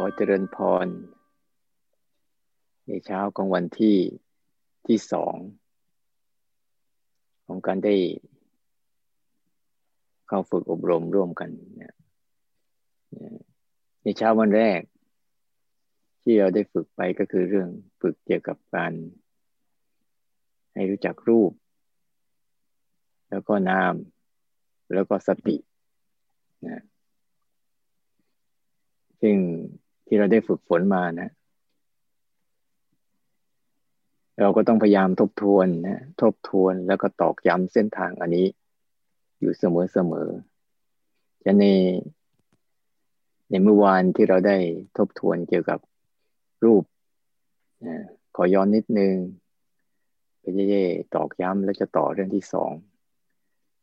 อเจริญพร ในเช้าของวันที่ที่สอง ของการได้ เข้าฝึกอบรมร่วมกัน ในเช้าวันแรก ที่เราได้ฝึกไปก็คือเรื่องฝึกเกี่ยวกับการ ให้รู้จักรูป แล้วก็นาม แล้วก็สตินะซึ่ง ที่เราได้ฝึกฝนมานะ เราก็ต้องพยายามทบทวนนะทบทวนแล้วก็ตอกย้ำเส้นทางอันนี้ อยู่เสมอเสมอจะในในเมื่อวานที่เราได้ทบทวนเกี่ยวกับรูปนะขอย้อนนิดนึงไปเย่ๆตอกย้ำแล้วจะต่อเรื่องที่สอง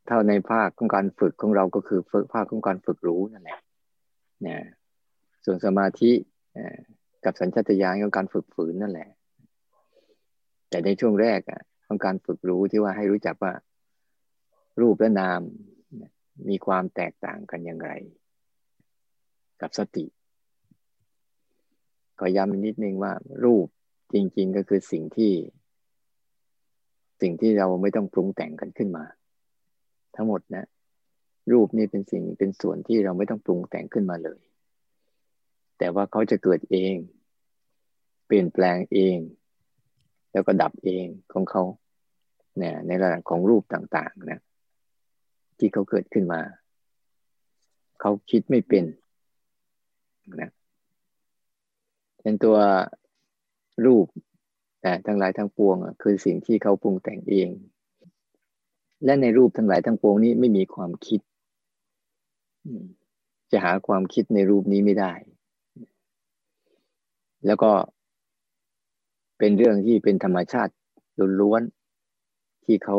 เท่าในภาคของการฝึกของเราก็คือฝึกภาคของการฝึกรู้นั่นแหละเนี่ย ส่วนสมาธิกับสัญชาตญาณของการฝึกฝืนนั่นแหละ แต่ในช่วงแรกอะของการฝึกรู้ที่ว่าให้รู้จักว่า รูปและนามมีความแตกต่างกันอย่างไร กับสติ ก็ย้ำนิดนึงว่า รูปจริง ๆ ก็คือสิ่งที่ สิ่งที่เราไม่ต้องปรุงแต่งกันขึ้นมา ทั้งหมดนะ รูปนี่เป็นสิ่งเป็นส่วนที่เราไม่ต้องปรุงแต่งขึ้นมาเลย แต่ว่าเขาจะเกิดเอง เปลี่ยนแปลงเอง แล้วก็ดับเองของเขาเนี่ยในระดับของรูปต่างๆนะที่เขาเกิดขึ้นมา เขาคิดไม่เป็นนะเป็นตัวรูปแต่ทั้งหลายทั้งปวงคือสิ่งที่เขาปรุงแต่งเอง และในรูปทั้งหลายทั้งปวงนี้ไม่มีความคิด จะหาความคิดในรูปนี้ไม่ได้ แล้วก็เป็นเรื่องที่เป็นธรรมชาติล้วนๆที่เขา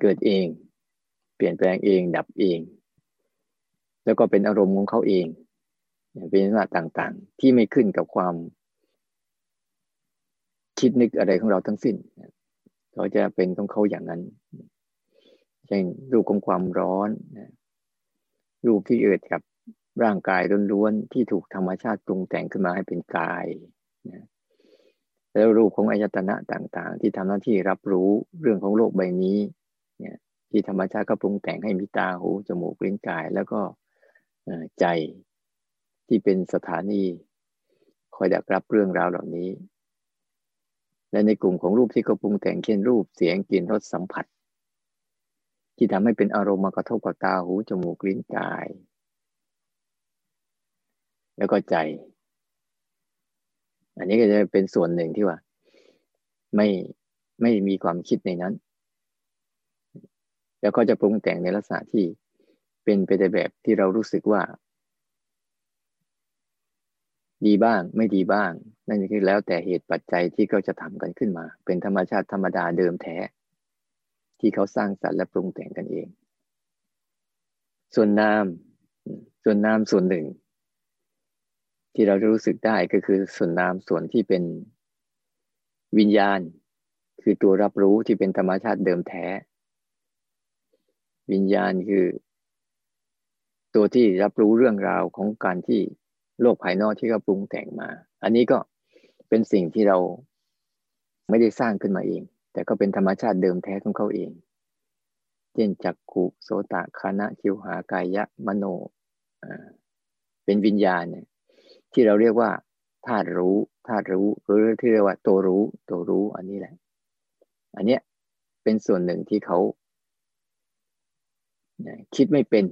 เกิดเอง เปลี่ยนแปลงเอง ดับเอง แล้วก็เป็นอารมณ์ของเขาเอง เป็นลักษณะต่างๆ ที่ไม่ขึ้นกับความคิดนึกอะไรของเราทั้งสิ้นเขาจะเป็นของเขาอย่างนั้นเช่นรูปของความร้อนรูปที่เกิดกับ ร่างกายล้วนๆที่ถูกธรรมชาติปรุงแต่งขึ้นมาให้เป็นกายนะแล้วรูปของอายตนะต่างๆ ที่ทำหน้าที่รับรู้เรื่องของโลกใบนี้เนี่ยที่ธรรมชาติก็ปรุงแต่งให้มีตาหูจมูกลิ้นกาย แล้วก็ใจที่เป็นสถานีคอยดักรับเรื่องราวเหล่านี้ และในกลุ่มของรูปที่เขาปรุงแต่งเช่นรูปเสียงกลิ่นรสสัมผัส ที่ทำให้เป็นอารมณ์มากระทบกับตาหูจมูกลิ้นกาย แล้วก็ใจ อันนี้ก็จะเป็นส่วนหนึ่งที่ว่า ไม่ไม่มีความคิดในนั้น แล้วก็จะปรุงแต่งในลักษณะที่เป็นไปในแบบที่เรารู้สึกว่า ดีบ้างไม่ดีบ้าง นั่นคือแล้วแต่เหตุปัจจัยที่เขาจะทำกันขึ้นมา เป็นธรรมชาติธรรมดาเดิมแท้ ที่เขาสร้างสรรค์และปรุงแต่งกันเอง ส่วนนาม ส่วนนามส่วนหนึ่ง ที่เราจะรู้สึกได้ก็คือส่วนนามส่วนที่เป็นวิญญาณ คือตัวรับรู้ที่เป็นธรรมชาติเดิมแท้ วิญญาณคือ ตัวที่รับรู้เรื่องราวของการที่โลกภายนอกที่เขาปรุงแต่งมา อันนี้ก็เป็นสิ่งที่เราไม่ได้สร้างขึ้นมาเอง แต่ก็เป็นธรรมชาติเดิมแท้ของเขาเองเช่นจักขุโสตคานะชิวหากายะมโนเป็นวิญญาณเนี่ย ที่เราเรียกว่าธาตุรู้ธาตุรู้หรือที่เรียกว่าตัวรู้ตัวรู้อันนี้แหละ อันเนี้ยเป็นส่วนหนึ่งที่เขาคิดไม่เป็น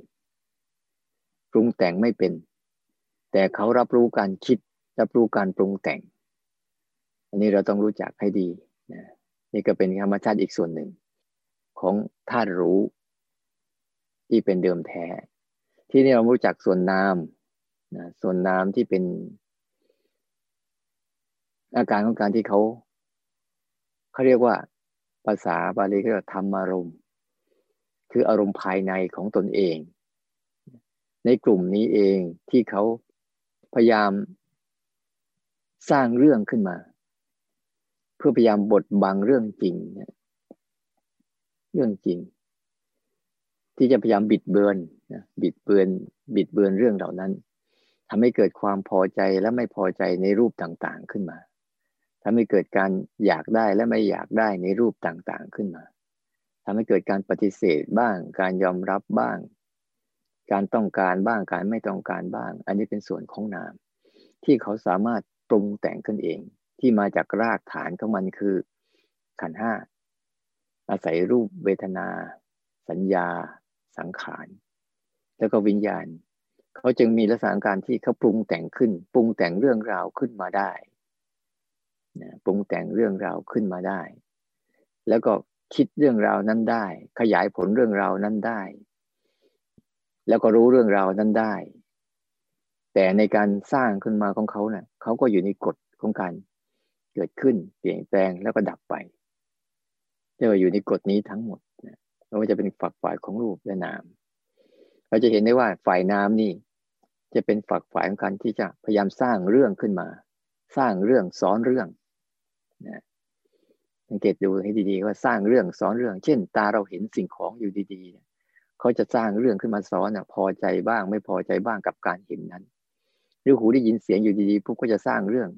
ปรุงแต่งไม่เป็น แต่เขารับรู้การคิด รับรู้การปรุงแต่ง อันนี้เราต้องรู้จักให้ดีนะนี่ก็เป็นธรรมชาติอีกส่วนหนึ่ง ของธาตุรู้ ที่เป็นเดิมแท้ ที่นี่เรารู้จักส่วนนาม นะส่วนน้ำที่เป็น อาการของการที่เขาเขาเรียกว่าภาษาบาลีเรียกว่าธรรมารมณ์ คืออารมณ์ภายในของตนเอง ในกลุ่มนี้เองที่เขาพยายามสร้างเรื่องขึ้นมา เพื่อพยายามบดบังเรื่องจริงเรื่องจริง ที่จะพยายามบิดเบือนบิดเบือนบิดเบือนเรื่องเหล่านั้น ทำให้เกิดความพอใจและไม่พอใจในรูปต่างๆขึ้นมาทำให้เกิดการอยากได้และไม่อยากได้ในรูปต่างๆขึ้นมาทำให้เกิดการปฏิเสธบ้าง การยอมรับบ้าง การต้องการบ้าง การไม่ต้องการบ้าง อันนี้เป็นส่วนของนาม ที่เขาสามารถปรุงแต่งขึ้นเอง ที่มาจากรากฐานของมันคือ ขันห้าอาศัยรูปเวทนา สัญญา สังขาร แล้วก็วิญญาณ เขาจึงมีลักษณะการที่เขาปรุงแต่งขึ้น ปรุงแต่งเรื่องราวขึ้นมาได้นะปรุงแต่งเรื่องราวขึ้นมาได้ แล้วก็คิดเรื่องราวนั้นได้ ขยายผลเรื่องราวนั้นได้ แล้วก็รู้เรื่องราวนั้นได้ แต่ในการสร้างขึ้นมาของเขาเนะ่ยเขาก็อยู่ในกฎของการเกิดขึ้น เปลี่ยนแปลงแล้วก็ดับไปเรียกว่าอยู่ในกฎนี้ทั้งหมดนะไม่ว่าจะเป็นฝักฝ่ายของรูปและนาม เราจะเห็นได้ว่าฝ่ายน้ำนี่ จะเป็นฝักฝ่ายของการที่จะพยายามสร้างเรื่องขึ้นมา สร้างเรื่องซ้อนเรื่องนะสังเกตดูให้ดีๆว่าสร้างเรื่องซ้อนเรื่อง เช่น ตาเราเห็นสิ่งของอยู่ดีๆเขาจะสร้างเรื่องขึ้นมาซ้อนอะพอใจบ้างไม่พอใจบ้างกับการเห็นนั้น หรือหูได้ยินเสียงอยู่ดีๆพวกก็จะสร้างเรื่อง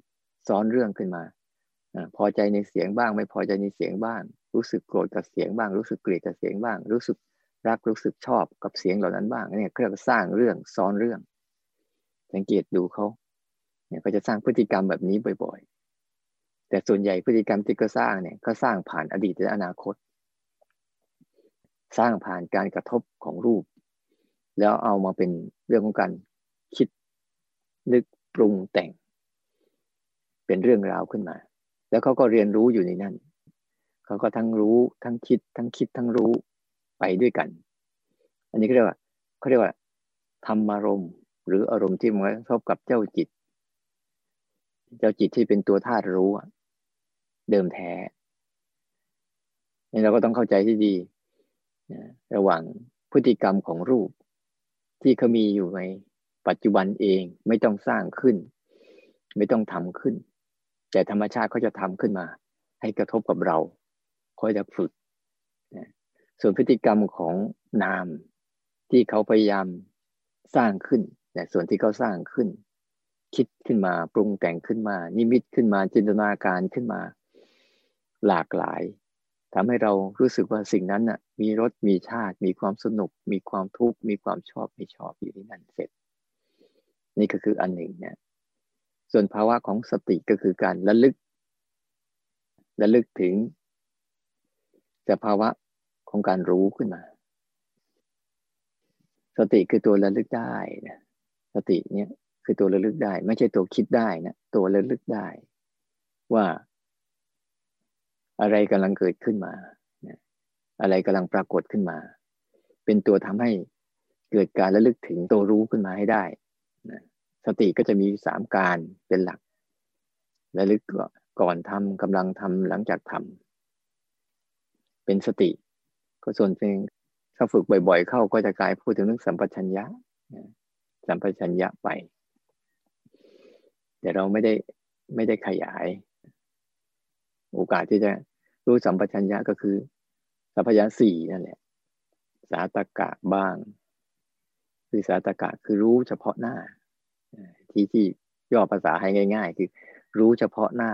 ซ้อนเรื่องขึ้นมาพอใจในเสียงบ้าง ไม่พอใจในเสียงบ้าง รู้สึกโกรธกับเสียงบ้าง รู้สึกเกลียดกับเสียงบ้าง รู้สึก รักรู้สึกชอบกับเสียงเหล่านั้นบ้างเนี่ยเรียกสร้างเรื่องซ้อนเรื่อง สังเกตดูเขาเนี่ยเขาจะสร้างพฤติกรรมแบบนี้บ่อย ๆ แต่ส่วนใหญ่พฤติกรรมที่ก็สร้างเนี่ยก็สร้างผ่านอดีตและอนาคต สร้างผ่านการกระทบของรูป แล้วเอามาเป็นเรื่องของการคิดนึกปรุงแต่ง เป็นเรื่องราวขึ้นมา แล้วเขาก็เรียนรู้อยู่ในนั้นเขาก็ทั้งรู้ทั้งคิดทั้งคิดทั้งรู้ ไปด้วยกัน อันนี้เขาเรียกว่าเขาเรียกว่าธรรมารมณ์หรืออารมณ์ที่มันกระทบกับเจ้าจิต เจ้าจิตที่เป็นตัวธาตุรู้เดิมแท้นี่เราก็ต้องเข้าใจที่ดีระหว่างพฤติกรรมของรูปที่เขามีอยู่ในปัจจุบันเองไม่ต้องสร้างขึ้น ไม่ต้องทำขึ้น แต่ธรรมชาติเขาจะทำขึ้นมา ให้กระทบกับเราคอยจะฝึก ส่วนพฤติกรรมของนามที่เขาพยายามสร้างขึ้นนะส่วนที่เขาสร้างขึ้น คิดขึ้นมาปรุงแต่งขึ้นมา นิมิตขึ้นมาจินตนาการขึ้นมา หลากหลายทำให้เรารู้สึกว่าสิ่งนั้นน่ะ มีรสมีชาติ มีความสนุก มีความทุกข์มีความชอบไม่ชอบอยู่ที่นั่นเสร็จ นี่ก็คืออันหนึ่งเนี่ยส่วนภาวะของสติก็คือการระลึกระลึกถึงสภาวะ ของการรู้ขึ้นมา สติคือตัวระลึกได้นะสติเนี่ยคือตัวระลึกได้ ไม่ใช่ตัวคิดได้นะตัวระลึกได้ ว่า อะไรกำลังเกิดขึ้นมาอะไรกำลังปรากฏขึ้นมา เป็นตัวทำให้เกิดการระลึกถึงตัวรู้ขึ้นมาให้ได้นะสติก็จะมีสามการเป็นหลักและลึกก่อนทำกำลังทำหลังจากทำเป็นสติ ก็ส่วนเพลงถ้าฝึกบ่อย ๆ เข้าก็จะกลายพูดถึงเรื่องสัมปชัญญะสัมปชัญญะไป แต่เราไม่ได้ไม่ได้ขยาย โอกาสที่จะรู้สัมปชัญญะก็คือ สัมปชัญญะสี่นั่นแหละ สาตกะบ้าง คือสาตกะคือรู้เฉพาะหน้า ที่ที่ย่อภาษาให้ง่าย ๆ คือรู้เฉพาะหน้า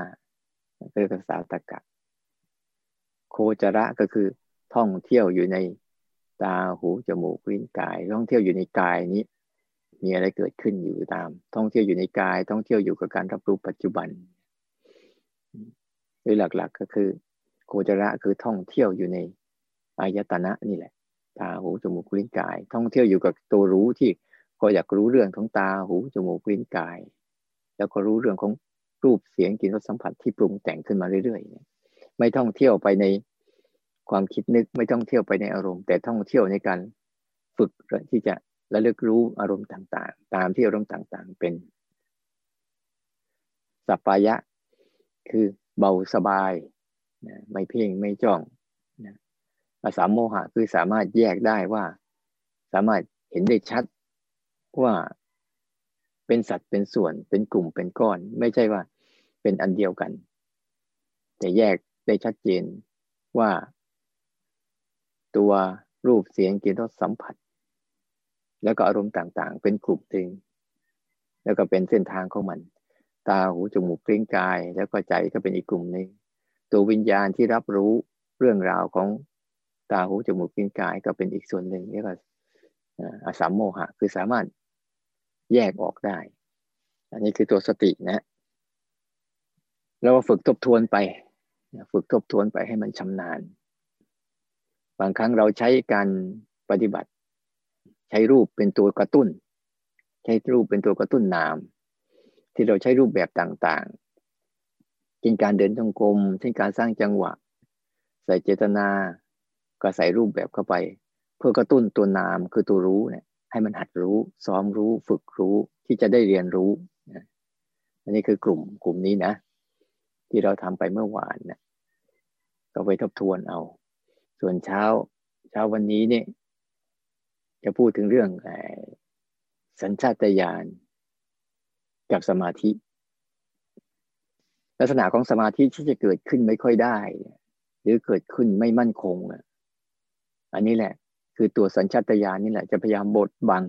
เรียกภาษาตะกะ โคจระก็คือ ท่องเที่ยวอยู่ในตาหูจมูกลิ้นกาย ท่องเที่ยวอยู่ในกายนี้ มีอะไรเกิดขึ้นอยู่ตาม ท่องเที่ยวอยู่ในกาย ท่องเที่ยวอยู่กับการรับรู้ปัจจุบันโดยหลักๆก็คือโคจระคือท่องเที่ยวอยู่ในอายตนะนี่แหละ ตาหูจมูกลิ้นกาย ท่องเที่ยวอยู่กับตัวรู้ที่ก็อยากรู้เรื่องของตาหูจมูกลิ้นกาย แล้วก็รู้เรื่องของรูปเสียงกลิ่นรสสัมผัสที่ปรุงแต่งขึ้นมาเรื่อยๆ ไม่ท่องเที่ยวไปใน ความคิดนึกไม่ท่องเที่ยวไปในอารมณ์ แต่ท่องเที่ยวในการฝึกที่จะระลึกรู้อารมณ์ต่างๆ ตามที่อารมณ์ต่างๆ เป็นสัปปายะ คือเบาสบายไม่เพ่งไม่จ้องอาสาโมหะคือสามารถแยกได้ว่า สามารถเห็นได้ชัดว่าเป็นสัตว์เป็นส่วนเป็นกลุ่มเป็นก้อน ไม่ใช่ว่าเป็นอันเดียวกัน แต่แยกได้ชัดเจนว่า ตัวรูปเสียงกลิ่นรสสัมผัส แล้วก็อารมณ์ต่างๆ เป็นกลุ่มหนึ่งแล้วก็เป็นเส้นทางของมัน ตาหูจมูกเลี้ยงกาย แล้วก็ใจก็เป็นอีกกลุ่มหนึ่งตัววิญญาณที่รับรู้เรื่องราวของตาหูจมูกลิ้นกายก็เป็นอีกส่วนหนึ่งเรียกว่าอาสามโมหะคือสามารถแยกออกได้ อันนี้คือตัวสตินะเราฝึกทบทวนไป ฝึกทบทวนไปให้มันชำนาญ บางครั้งเราใช้การปฏิบัติ ใช้รูปเป็นตัวกระตุ้น ใช้รูปเป็นตัวกระตุ้นนาม ที่เราใช้รูปแบบต่างๆเช่นการเดินจงกรมเช่นการสร้างจังหวะ ใส่เจตนา ก็ใส่รูปแบบเข้าไป เพื่อกระตุ้นตัวนามคือตัวรู้เนี่ยให้มันหัดรู้ ซ้อมรู้ฝึกรู้ที่จะได้เรียนรู้อันนี้คือกลุ่มกลุ่มนี้นะ ที่เราทำไปเมื่อวานเนะก็ไปทบทวนเอา ส่วนเช้าเช้าวันนี้เนี่ย จะพูดถึงเรื่องสัญชาตญาณกับสมาธิ ลักษณะของสมาธิที่จะเกิดขึ้นไม่ค่อยได้ หรือเกิดขึ้นไม่มั่นคงอันนี้แหละ คือตัวสัญชาตญาณนี่แหละ จะพยายามบดบัง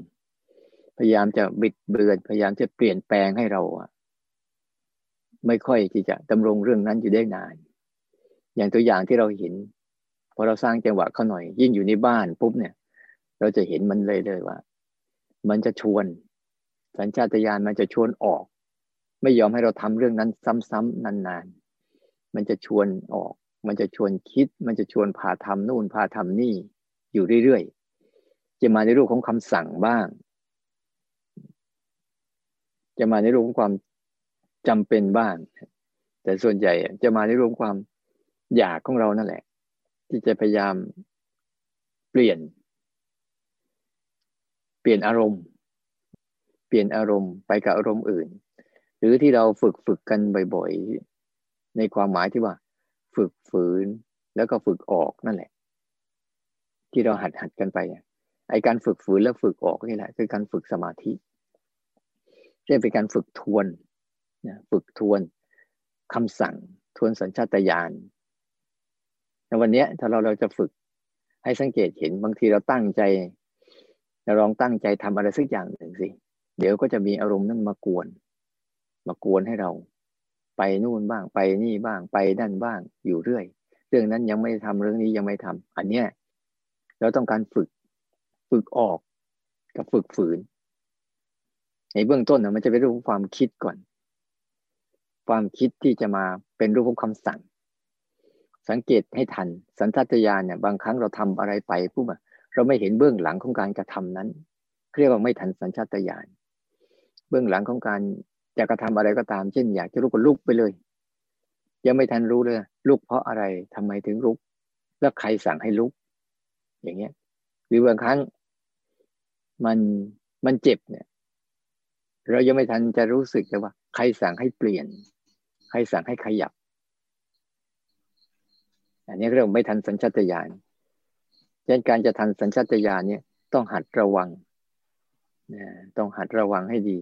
พยายามจะบิดเบือน พยายามจะเปลี่ยนแปลงให้เราไม่ค่อยที่จะดำรงเรื่องนั้นอยู่ได้นาน อย่างตัวอย่างที่เราเห็น อเราสร้างจังหวะเขาหน่อย ยิ่งอยู่ในบ้านปุ๊บเนี่ย เราจะเห็นมันเลยเลยว่า มันจะชวน สัญชาตญาณมันจะชวนออก ไม่ยอมให้เราทำเรื่องนั้นซ้ำๆนานๆ มันจะชวนออก มันจะชวนคิด มันจะชวนพาทำนู่นพาทำนี่อยู่เรื่อยๆ จะมาในรูปของคำสั่งบ้าง จะมาในรูปของความจำเป็นบ้าง แต่ส่วนใหญ่จะมาในรวมความอยากของเรานั่นแหละ ที่จะพยายามเปลี่ยน เปลี่ยนอารมณ์ เปลี่ยนอารมณ์ไปกับอารมณ์อื่น หรือที่เราฝึกฝึกกันบ่อยๆ ในความหมายที่ว่า ฝึกฝืนแล้วก็ฝึกออกนั่นแหละ ที่เราหัดหัดกันไปไอการฝึกฝืนแล้วฝึกออกนี่แหละ คือการฝึกสมาธิเรียกเป็นการฝึกทวนฝึกทวนคำสั่งทวนสัญชาตญาณ ในวันนี้ถ้าเราเราจะฝึกให้สังเกตเห็นบางทีเราตั้งใจเราลองตั้งใจทำอะไรสักอย่างหนึ่งสิ เดี๋ยวก็จะมีอารมณ์นั้นมากวน มากวนให้เรา ไปนู่นบ้างไปนี่บ้างไปนั่นบ้างอยู่เรื่อย เรื่องนั้นยังไม่ทำเรื่องนี้ยังไม่ทำอันเนี้ยเราต้องการฝึกฝึกออกกับฝึกฝืน ในเบื้องต้นนะมันจะเป็นรื่องความคิดก่อน ความคิดที่จะมาเป็นรูปของคำสั่ง สังเกตให้ทัน สัญชาตญาณเนี่ยบางครั้งเราทำอะไรไปปุ๊บเราไม่เห็นเบื้องหลังของการกระทำนั้นเรียกว่าไม่ทันสัญชาตญาณเบื้องหลังของการจะกระทำอะไรก็ตาม เช่น อยากจะลุกก็ลุกไปเลย ยังไม่ทันรู้เลยลุกเพราะอะไรทำไมถึงลุก แล้วใครสั่งให้ลุก อย่างเงี้ย หรือบางครั้ง มันมันเจ็บเนี่ย เรายังไม่ทันจะรู้สึกเลยว่า ใครสั่งให้เปลี่ยน ใครสั่งให้ขยับ อันนี้เรื่องไม่ทันสัญชาตญาณดังนั้นการจะทันสัญชาตญาณเนี่ยต้องหัดระวังนะต้องหัดระวังให้ดี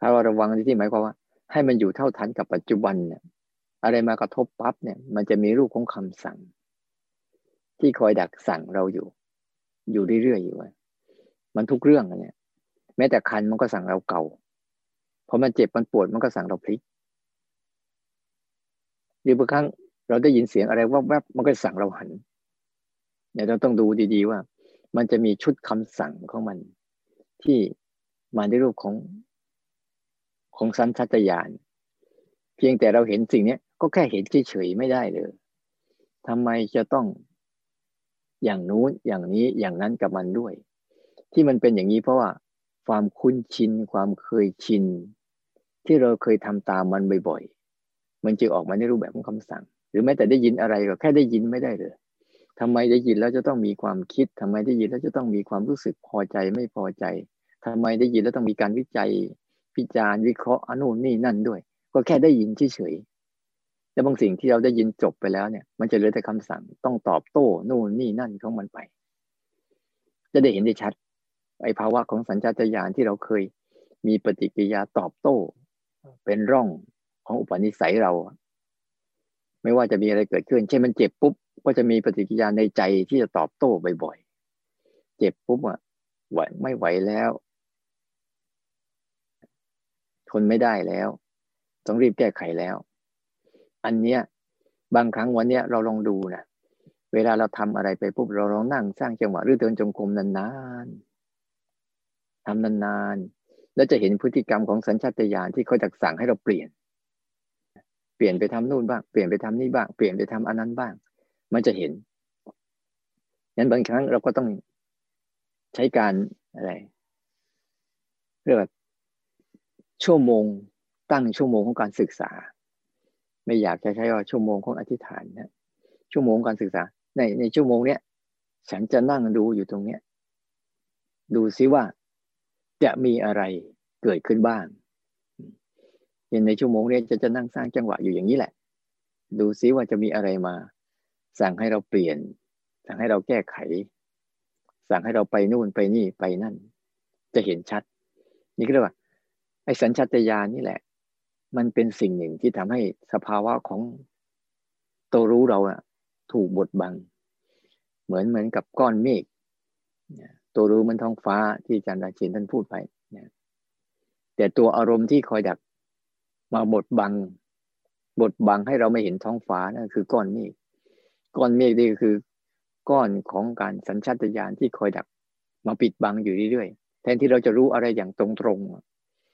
ถ้าเราระวังที่หมายความว่า ให้มันอยู่เท่าทันกับปัจจุบันเนี่ย อะไรมากระทบปั๊บเนี่ย มันจะมีรูปของคำสั่ง ที่คอยดักสั่งเราอยู่ อยู่เรื่อยๆอยู่มันทุกเรื่องเนี่ย แม้แต่คันมันก็สั่งเราเก่าพอมันเจ็บมันปวดมันก็สั่งเราพลิก หรือบางครั้งเราได้ยินเสียงอะไรว่าแวบมันก็สั่งเราหันเนี่ยเราต้องดูดีๆว่า มันจะมีชุดคำสั่งของมัน ที่มาในรูปของของสันทัตยานเพียงแต่เราเห็นสิ่งนี้ก็แค่เห็นเฉยๆไม่ได้เลยทำไมจะต้องอย่างนู้นอย่างนี้อย่างนั้นกับมันด้วย ที่มันเป็นอย่างนี้เพราะว่า ความคุ้นชินความเคยชิน ที่เราเคยทำตามมันบ่อยๆ มันจึงออกมาในรูปแบบของคำสั่ง หรือแม้แต่ได้ยินอะไรก็แค่ได้ยินไม่ได้เลยทำไมได้ยินแล้วจะต้องมีความคิดทำไมได้ยินแล้วจะต้องมีความรู้สึกพอใจไม่พอใจทำไมได้ยินแล้วต้องมีการวิจัยพิจารณ์วิเคราะห์อนุนี่นั่นด้วย ก็แค่ได้ยินเฉยๆแต่บางสิ่งที่เราได้ยินจบไปแล้วเนี่ย มันจะเหลือแต่คำสั่งต้องตอบโต้นู่นนี่นั่นของมันไป จะได้เห็นได้ชัดไอ้ภาวะของสัญชาตญาณที่เราเคยมีปฏิกิริยาตอบโต้ เป็นร่อง ของอุปนิสัยเรา ไม่ว่าจะมีอะไรเกิดขึ้น เช่นมันเจ็บปุ๊บก็จะมีปฏิกิริยาในใจที่จะตอบโต้บ่อยๆ เจ็บปุ๊บอะไหวไม่ไหวแล้ว ทนไม่ได้แล้ว ต้องรีบแก้ไขแล้ว อันเนี้ยบางครั้งวันเนี้ยเราลองดูนะเวลาเราทำอะไรไปปุ๊บเราลองนั่งสร้างจังหวะหรือเดินจงกรมนานๆทำนานๆ แล้วจะเห็นพฤติกรรมของสัญชาตญาณที่เขาจะสั่งให้เราเปลี่ยน เปลี่ยนไปทำนู่นบ้าง เปลี่ยนไปทำนี่บ้าง เปลี่ยนไปทำอันนั้นบ้าง มันจะเห็นนั้นบางครั้งเราก็ต้องใช้การอะไรเรียกว่าชั่วโมงตั้งชั่วโมงของการศึกษา ไม่อยากจะใช้ว่าชั่วโมงของอธิษฐานนะชั่วโมงการศึกษา ในในชั่วโมงเนี้ยฉันจะนั่งดูอยู่ตรงเนี้ย ดูซิว่าจะมีอะไรเกิดขึ้นบ้าง ในชั่วโมงนี้จะจะนั่งสร้างจังหวะอยู่อย่างนี้แหละ ดูซิว่าจะมีอะไรมา สั่งให้เราเปลี่ยน สั่งให้เราแก้ไข สั่งให้เราไปนู่นไปนี่ไปนั่น จะเห็นชัด นี่ก็เรียกว่าไอ้สัญชาตญาณนี่แหละ มันเป็นสิ่งหนึ่งที่ทำให้สภาวะของตัวรู้เราอะถูกบดบัง เหมือนเหมือนกับก้อนเมฆตัวรู้มันท้องฟ้าที่อาจารย์ราชินท่านพูดไปแต่ตัวอารมณ์ที่คอยดัก มาบดบังบดบังให้เราไม่เห็นท้องฟ้านั่นคือก้อนเมฆก้อนเมฆนี่คือ ก้อนของการสัญชาตญาณที่คอยดักมาปิดบังอยู่เรื่อยๆแทนที่เราจะรู้อะไรอย่างตรง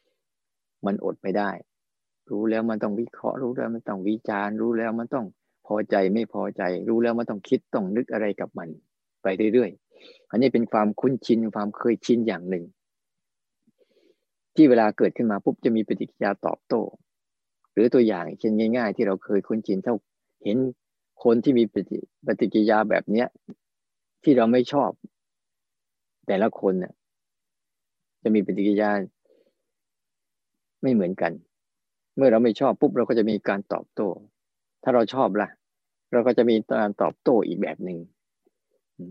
ๆมันอดไม่ได้ รู้แล้วมันต้องวิเคราะห์รู้แล้วมันต้องวิจารณ์ รู้แล้วมันต้องพอใจไม่พอใจ รู้แล้วมันต้องคิดต้องนึกอะไรกับมัน ไปเรื่อยๆอันนี้เป็นความคุ้นชินความเคยชินอย่างหนึ่ง ที่เวลาเกิดขึ้นมาปุ๊บจะมีปฏิกิริยาตอบโต้ หรือตัวอย่างเช่นง่าย ๆ ที่เราเคยคุ้นชินเท่าเห็นคนที่มีปฏิกิริยาแบบเนี้ย ที่เราไม่ชอบ แต่ละคนเนี่ยจะมีปฏิกิริยาไม่เหมือนกัน เมื่อเราไม่ชอบปุ๊บเราก็จะมีการตอบโต้ ถ้าเราชอบละ่ะ เราก็จะมีการตอบโต้อีกแบบหนึ่ง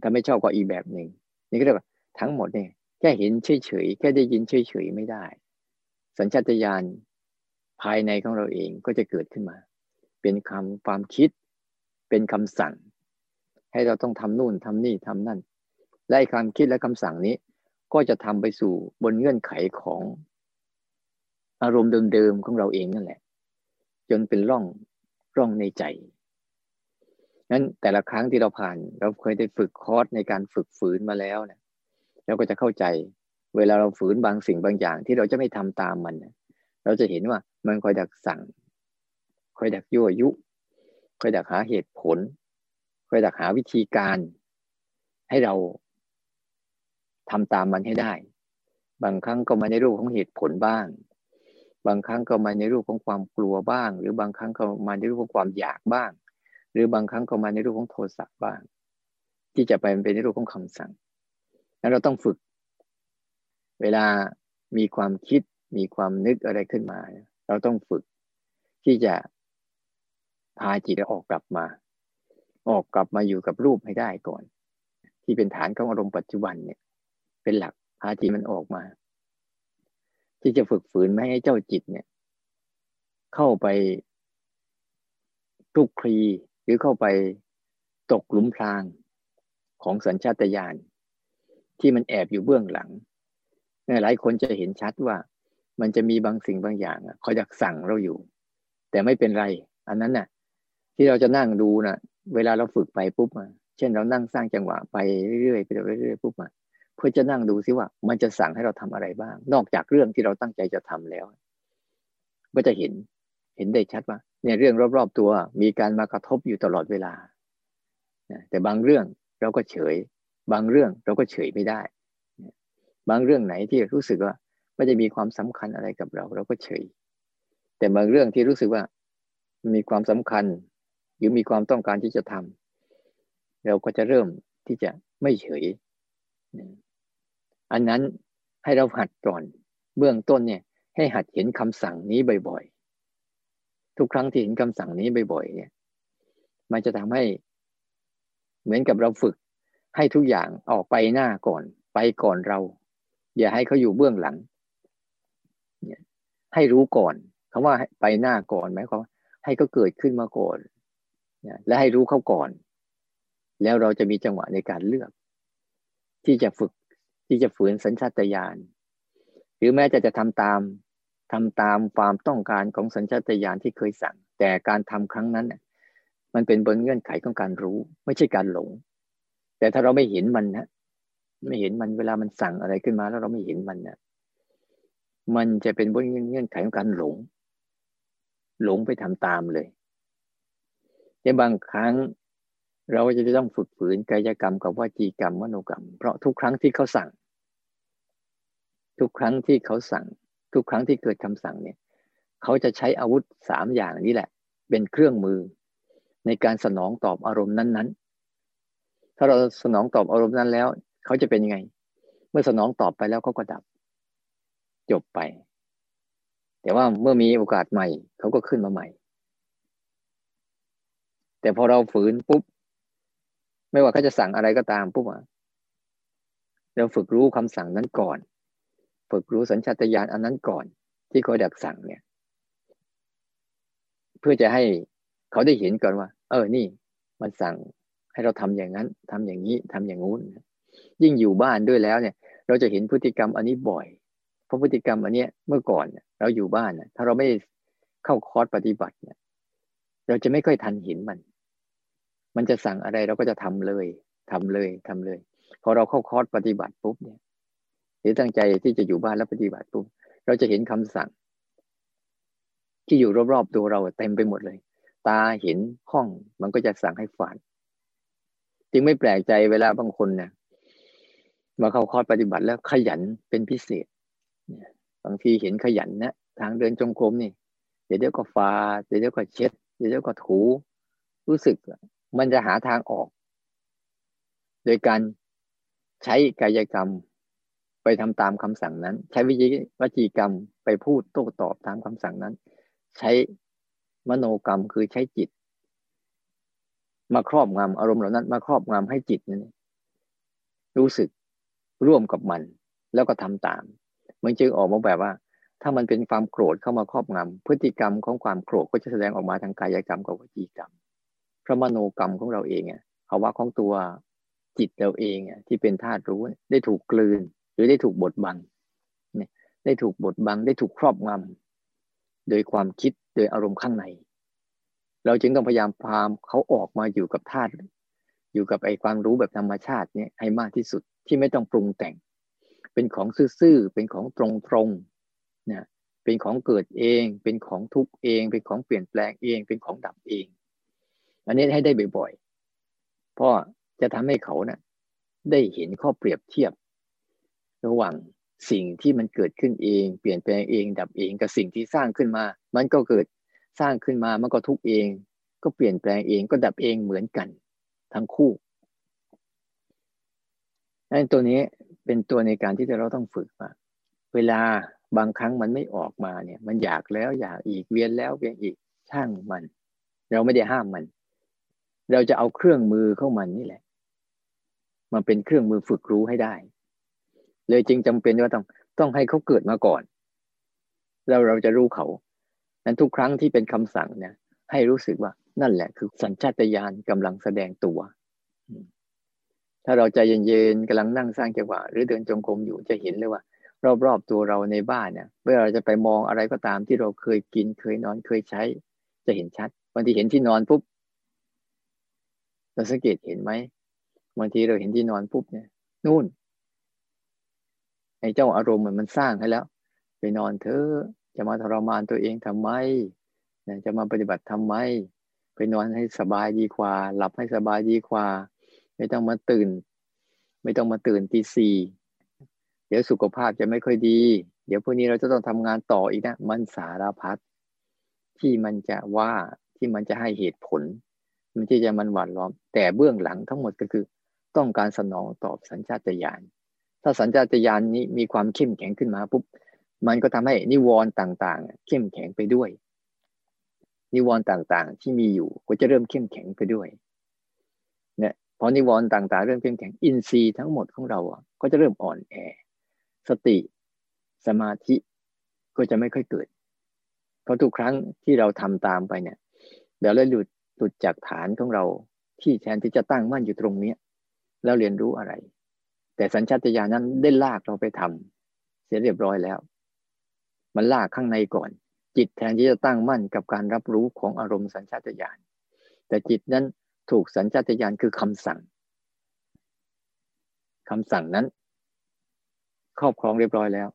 ถ้าไม่ชอบก็อีกแบบหนึ่งนี่ก็เรียกว่าทั้งหมดเนี่ยแค่เห็นเฉยๆแค่ได้ยินเฉยๆไม่ได้ สัญชาตญาณ ภายในของเราเองก็จะเกิดขึ้นมา เป็นคำความคิด เป็นคำสั่ง ให้เราต้องทำนู่นทำนี่ทำนั่น และความคิดและคำสั่งนี้ ก็จะทำไปสู่บนเงื่อนไขของอารมณ์เดิมๆของเราเองนั่นแหละ จนเป็นร่องร่องในใจนั้นแต่ละครั้งที่เราผ่าน เราเคยได้ฝึกคอร์สในการฝึกฝืนมาแล้วเนะเราก็จะเข้าใจ เวลาเราฝืนบางสิ่งบางอย่างที่เราจะไม่ทำตามมัน เราจะเห็นว่ามันคอยดักสั่ง คอยดักยั่วยุ คอยดักหาเหตุผล คอยดักหาวิธีการ ให้เราทำตามมันให้ได้ บางครั้งก็มาในรูปของเหตุผลบ้าง บางครั้งก็มาในรูปของความกลัวบ้าง หรือบางครั้งก็มาในรูปของความอยากบ้าง หรือบางครั้งก็มาในรูปของโทสะบ้าง ที่จะไปเป็นในรูปของคำสั่ง นั้นเราต้องฝึก เวลามีความคิด มีความนึกอะไรขึ้นมา เราต้องฝึกที่จะพาจิตออกกลับมา ออกกลับมาอยู่กับรูปให้ได้ก่อน ที่เป็นฐานของอารมณ์ปัจจุบันเนี่ย เป็นหลักพาจิตมันออกมา ที่จะฝึกฝืนไม่ให้เจ้าจิตเนี่ย เข้าไปทุกคลีหรือเข้าไปตกหลุมพรางของสัญชาตญาณที่มันแอบอยู่เบื้องหลังหลายคนจะเห็นชัดว่า มันจะมีบางสิ่งบางอย่างคอยอยากสั่งเราอยู่ แต่ไม่เป็นไร อันนั้นน่ะ ที่เราจะนั่งดูนะ่ะ เวลาเราฝึกไปปุ๊บเช่นเรานั่งสร้างจังหวะไปเรื่อยๆไปเรื่อยๆปุ๊บมาเพื่อจะนั่งดูซิว่า มันจะสั่งให้เราทำอะไรบ้าง นอกจากเรื่องที่เราตั้งใจจะทำแล้ว ก็จะเห็นเห็นได้ชัดว่าเนี่ยเรื่องรอบๆตัว มีการมากระทบอยู่ตลอดเวลาแต่บางเรื่องเราก็เฉย บางเรื่องเราก็เฉยไม่ได้ บางเรื่องไหนที่รู้สึกว่า ไม่ได้มีความสำคัญอะไรกับเรา เราก็เฉย แต่บางเรื่องที่รู้สึกว่ามีความสำคัญ หรือมีความต้องการที่จะทำเราก็จะเริ่มที่จะไม่เฉย อันนั้นให้เราหัดก่อน เบื้องต้นเนี่ย ให้หัดเห็นคำสั่งนี้บ่อยๆ ทุกครั้งที่เห็นคำสั่งนี้บ่อยๆ เนี่ย มันจะทำให้เหมือนกับเราฝึกให้ทุกอย่างออกไปหน้าก่อน ไปก่อนเรา อย่าให้เขาอยู่เบื้องหลัง ให้รู้ก่อนคำว่าไปหน้าก่อนไหมเขาให้เขาเกิดขึ้นมาก่อนและให้รู้เขาก่อน แล้วเราจะมีจังหวะในการเลือก ที่จะฝึกที่จะฝืนสัญชาตญาณหรือแม้จะจะทำตามทำตามความต้องการของสัญชาตญาณที่เคยสั่ง แต่การทำครั้งนั้นมันเป็นบนเงื่อนไขของการรู้ ไม่ใช่การหลง แต่ถ้าเราไม่เห็นมันนะไม่เห็นมันเวลามันสั่งอะไรขึ้นมาแล้วเราไม่เห็นมันนะ มันจะเป็นบนเงื่อนไขของการหลง หลงไปทำตามเลยในบางครั้งเราจะต้องฝึกฝืนกายกรรมกับวจีกรรมมโนกรรม เพราะทุกครั้งที่เขาสั่ง ทุกครั้งที่เขาสั่ง ทุกครั้งที่เกิดคำสั่งเนี่ย เขาจะใช้อาวุธสามอย่างนี้แหละ เป็นเครื่องมือ ในการสนองตอบอารมณ์นั้น ๆ ถ้าเราสนองตอบอารมณ์นั้นแล้ว เขาจะเป็นยังไง เมื่อสนองตอบไปแล้วเขาก็ดับ จบไป แต่ว่าเมื่อมีโอกาสใหม่ เขาก็ขึ้นมาใหม่ แต่พอเราฝืนปุ๊บ ไม่ว่าเขาจะสั่งอะไรก็ตามปุ๊บเราฝึกรู้คำสั่งนั้นก่อน ฝึกรู้สัญชาตญาณอันนั้นก่อน ที่เขาดักสั่งเนี่ย เพื่อจะให้เขาได้เห็นก่อนว่า เออนี่ มันสั่งให้เราทำอย่างนั้นทำอย่างนี้ทำอย่างงู้น ยิ่งอยู่บ้านด้วยแล้วเนี่ย เราจะเห็นพฤติกรรมอันนี้บ่อย ราะพฤติกรรมอันนี้เมื่อก่อนเราอยู่บ้านถ้าเราไม่เข้าคอร์สปฏิบัติเนี่ย เราจะไม่ค่อยทันเห็นมัน มันจะสั่งอะไรเราก็จะทำเลยทำเลยทำเลย พอเราเข้าคอร์สปฏิบัติปุ๊บเนี่ย หรือตั้งใจที่จะอยู่บ้านแล้วปฏิบัติปุ๊บเราจะเห็นคำสั่ง ที่อยู่รอบๆตัวเราเต็มไปหมดเลย ตาเห็นห้องมันก็จะสั่งให้ฝันจึงไม่แปลกใจเวลาบางคนเนี่ยมาเข้าคอร์สปฏิบัติแล้วขยันเป็นพิเศษ บางทีเห็นขยันนะทางเดินจงกรมนี่ เดี๋ยวเดี๋ยวก็กวาดเดี๋ยวเดี๋ยวก็เช็ด เดี๋ยวเดี๋ยวก็ถู รู้สึกมันจะหาทางออก โดยการใช้กายกรรมไปทำตามคำสั่งนั้น ใช้วิจิวจีกรรมไปพูดโต้ตอบตามคำสั่งนั้น ใช้มโนกรรมคือใช้จิต มาครอบงำอารมณ์เหล่านั้น มาครอบงำให้จิตนั้นรู้สึกร่วมกับมัน แล้วก็ทำตาม มันจึงออกมาแบบว่า ถ้ามันเป็นความโกรธเข้ามาครอบงำพฤติกรรมของความโกรธก็จะแสดงออกมาทางกายกรรมกับวจีกรรมพระมโนกรรมของเราเองอะภาวะของตัวจิตเราเองอะที่เป็นธาตุรู้ได้ถูกกลืน หรือได้ถูกบดบังเนี่ยได้ถูกบดบังได้ถูกครอบงำโดยความคิดโดยอารมณ์ข้างใน เราจึงต้องพยายามพามเขาออกมาอยู่กับธาตุอยู่กับไอ้ความรู้แบบธรรมชาติเนี่ยให้มากที่สุดที่ไม่ต้องปรุงแต่ง เป็นของซื่อๆเป็นของตรงๆเนี่ยเป็นของเกิดเอง เป็นของทุกเอง เป็นของเปลี่ยนแปลงเอง เป็นของดับเอง อันนี้ให้ได้บ่อยๆเพราะจะทำให้เขานะ่ะได้เห็นข้อเปรียบเทียบ ระหว่างสิ่งที่มันเกิดขึ้นเอง เปลี่ยนแปลงเอง ดับเองกับสิ่งที่สร้างขึ้นมา มันก็เกิดสร้างขึ้นมามันก็ทุกเอง ก็เปลี่ยนแปลงเองก็ดับเองเหมือนกัน ทั้งคู่นั่นตัวนี้ เป็นตัวในการที่เราต้องฝึกมาเวลาบางครั้งมันไม่ออกมาเนี่ย มันอยากแล้วอยากอีกเวียนแล้วเวียนอีกช่างมัน เราไม่ได้ห้ามมัน เราจะเอาเครื่องมือเข้ามันนี่แหละมาเป็นเครื่องมือฝึกรู้ให้ได้ เลยจึงจำเป็นว่าต้องต้องให้เขาเกิดมาก่อน แล้วเราจะรู้เขานั้นทุกครั้งที่เป็นคำสั่งเนี่ย ให้รู้สึกว่านั่นแหละคือสัญชาตญาณกำลังแสดงตัว ถ้าเราใจเย็นๆกำลังนั่งสร้างจังหวะหรือเดินจงกรมอยู่จะเห็นเลยว่า รอบๆตัวเราในบ้านเนี่ยเมื่อเราจะไปมองอะไรก็ตามที่เราเคยกินเคยนอนเคยใช้ จะเห็นชัดบางทีเห็นที่นอนปุ๊บเราสังเกตเห็นไหมบางทีเราเห็นที่นอนปุ๊บเนี่ยนู่นไอ้เจ้าอารมณ์เหมือนมันสร้างให้แล้ว ไปนอนเถอะจะมาทรมานตัวเองทำไมจะมาปฏิบัติทำไม ไปนอนให้สบายดีกว่า หลับให้สบายดีกว่า ไม่ต้องมาตื่น ไม่ต้องมาตื่นตีสี่เดี๋ยวสุขภาพจะไม่ค่อยดี เดี๋ยวพรุ่งนี้เราจะต้องทำงานต่ออีกนะมันสารพัดที่มันจะว่าที่มันจะให้เหตุผล มันที่จะมันหวานล้อม แต่เบื้องหลังทั้งหมดก็คือ ต้องการสนองตอบสัญชาตญาณถ้าสัญชาตญาณนี้มีความเข้มแข็งขึ้นมาปุ๊บมันก็ทำให้นิวรณ์ต่างๆ เข้มแข็งไปด้วย นิวรณ์ต่างๆ ที่มีอยู่ก็จะเริ่มเข้มแข็งไปด้วย พอนิวรณ์ต่างๆ เริ่มเข้มแข็งอินทรีย์ทั้งหมดของเราก็จะเริ่มอ่อนแอ สติ สมาธิก็จะไม่ค่อยเกิด เพราะทุกครั้งที่เราทำตามไปเนี่ยเดี๋ยวเราหลุดหลุดจากฐานของเราที่แทนที่จะตั้งมั่นอยู่ตรงเนี้ยแล้วเรียนรู้อะไร แต่สัญชาตญาณนั้นได้ลากเราไปทำเสียเรียบร้อยแล้ว มันลากข้างในก่อน จิตแทนที่จะตั้งมั่นกับการรับรู้ของอารมณ์สัญชาตญาณแต่จิตนั้น ถูกสัญชาตญาณคือคำสั่งคำสั่งนั้น ครอบครองเรียบร้อยแล้ว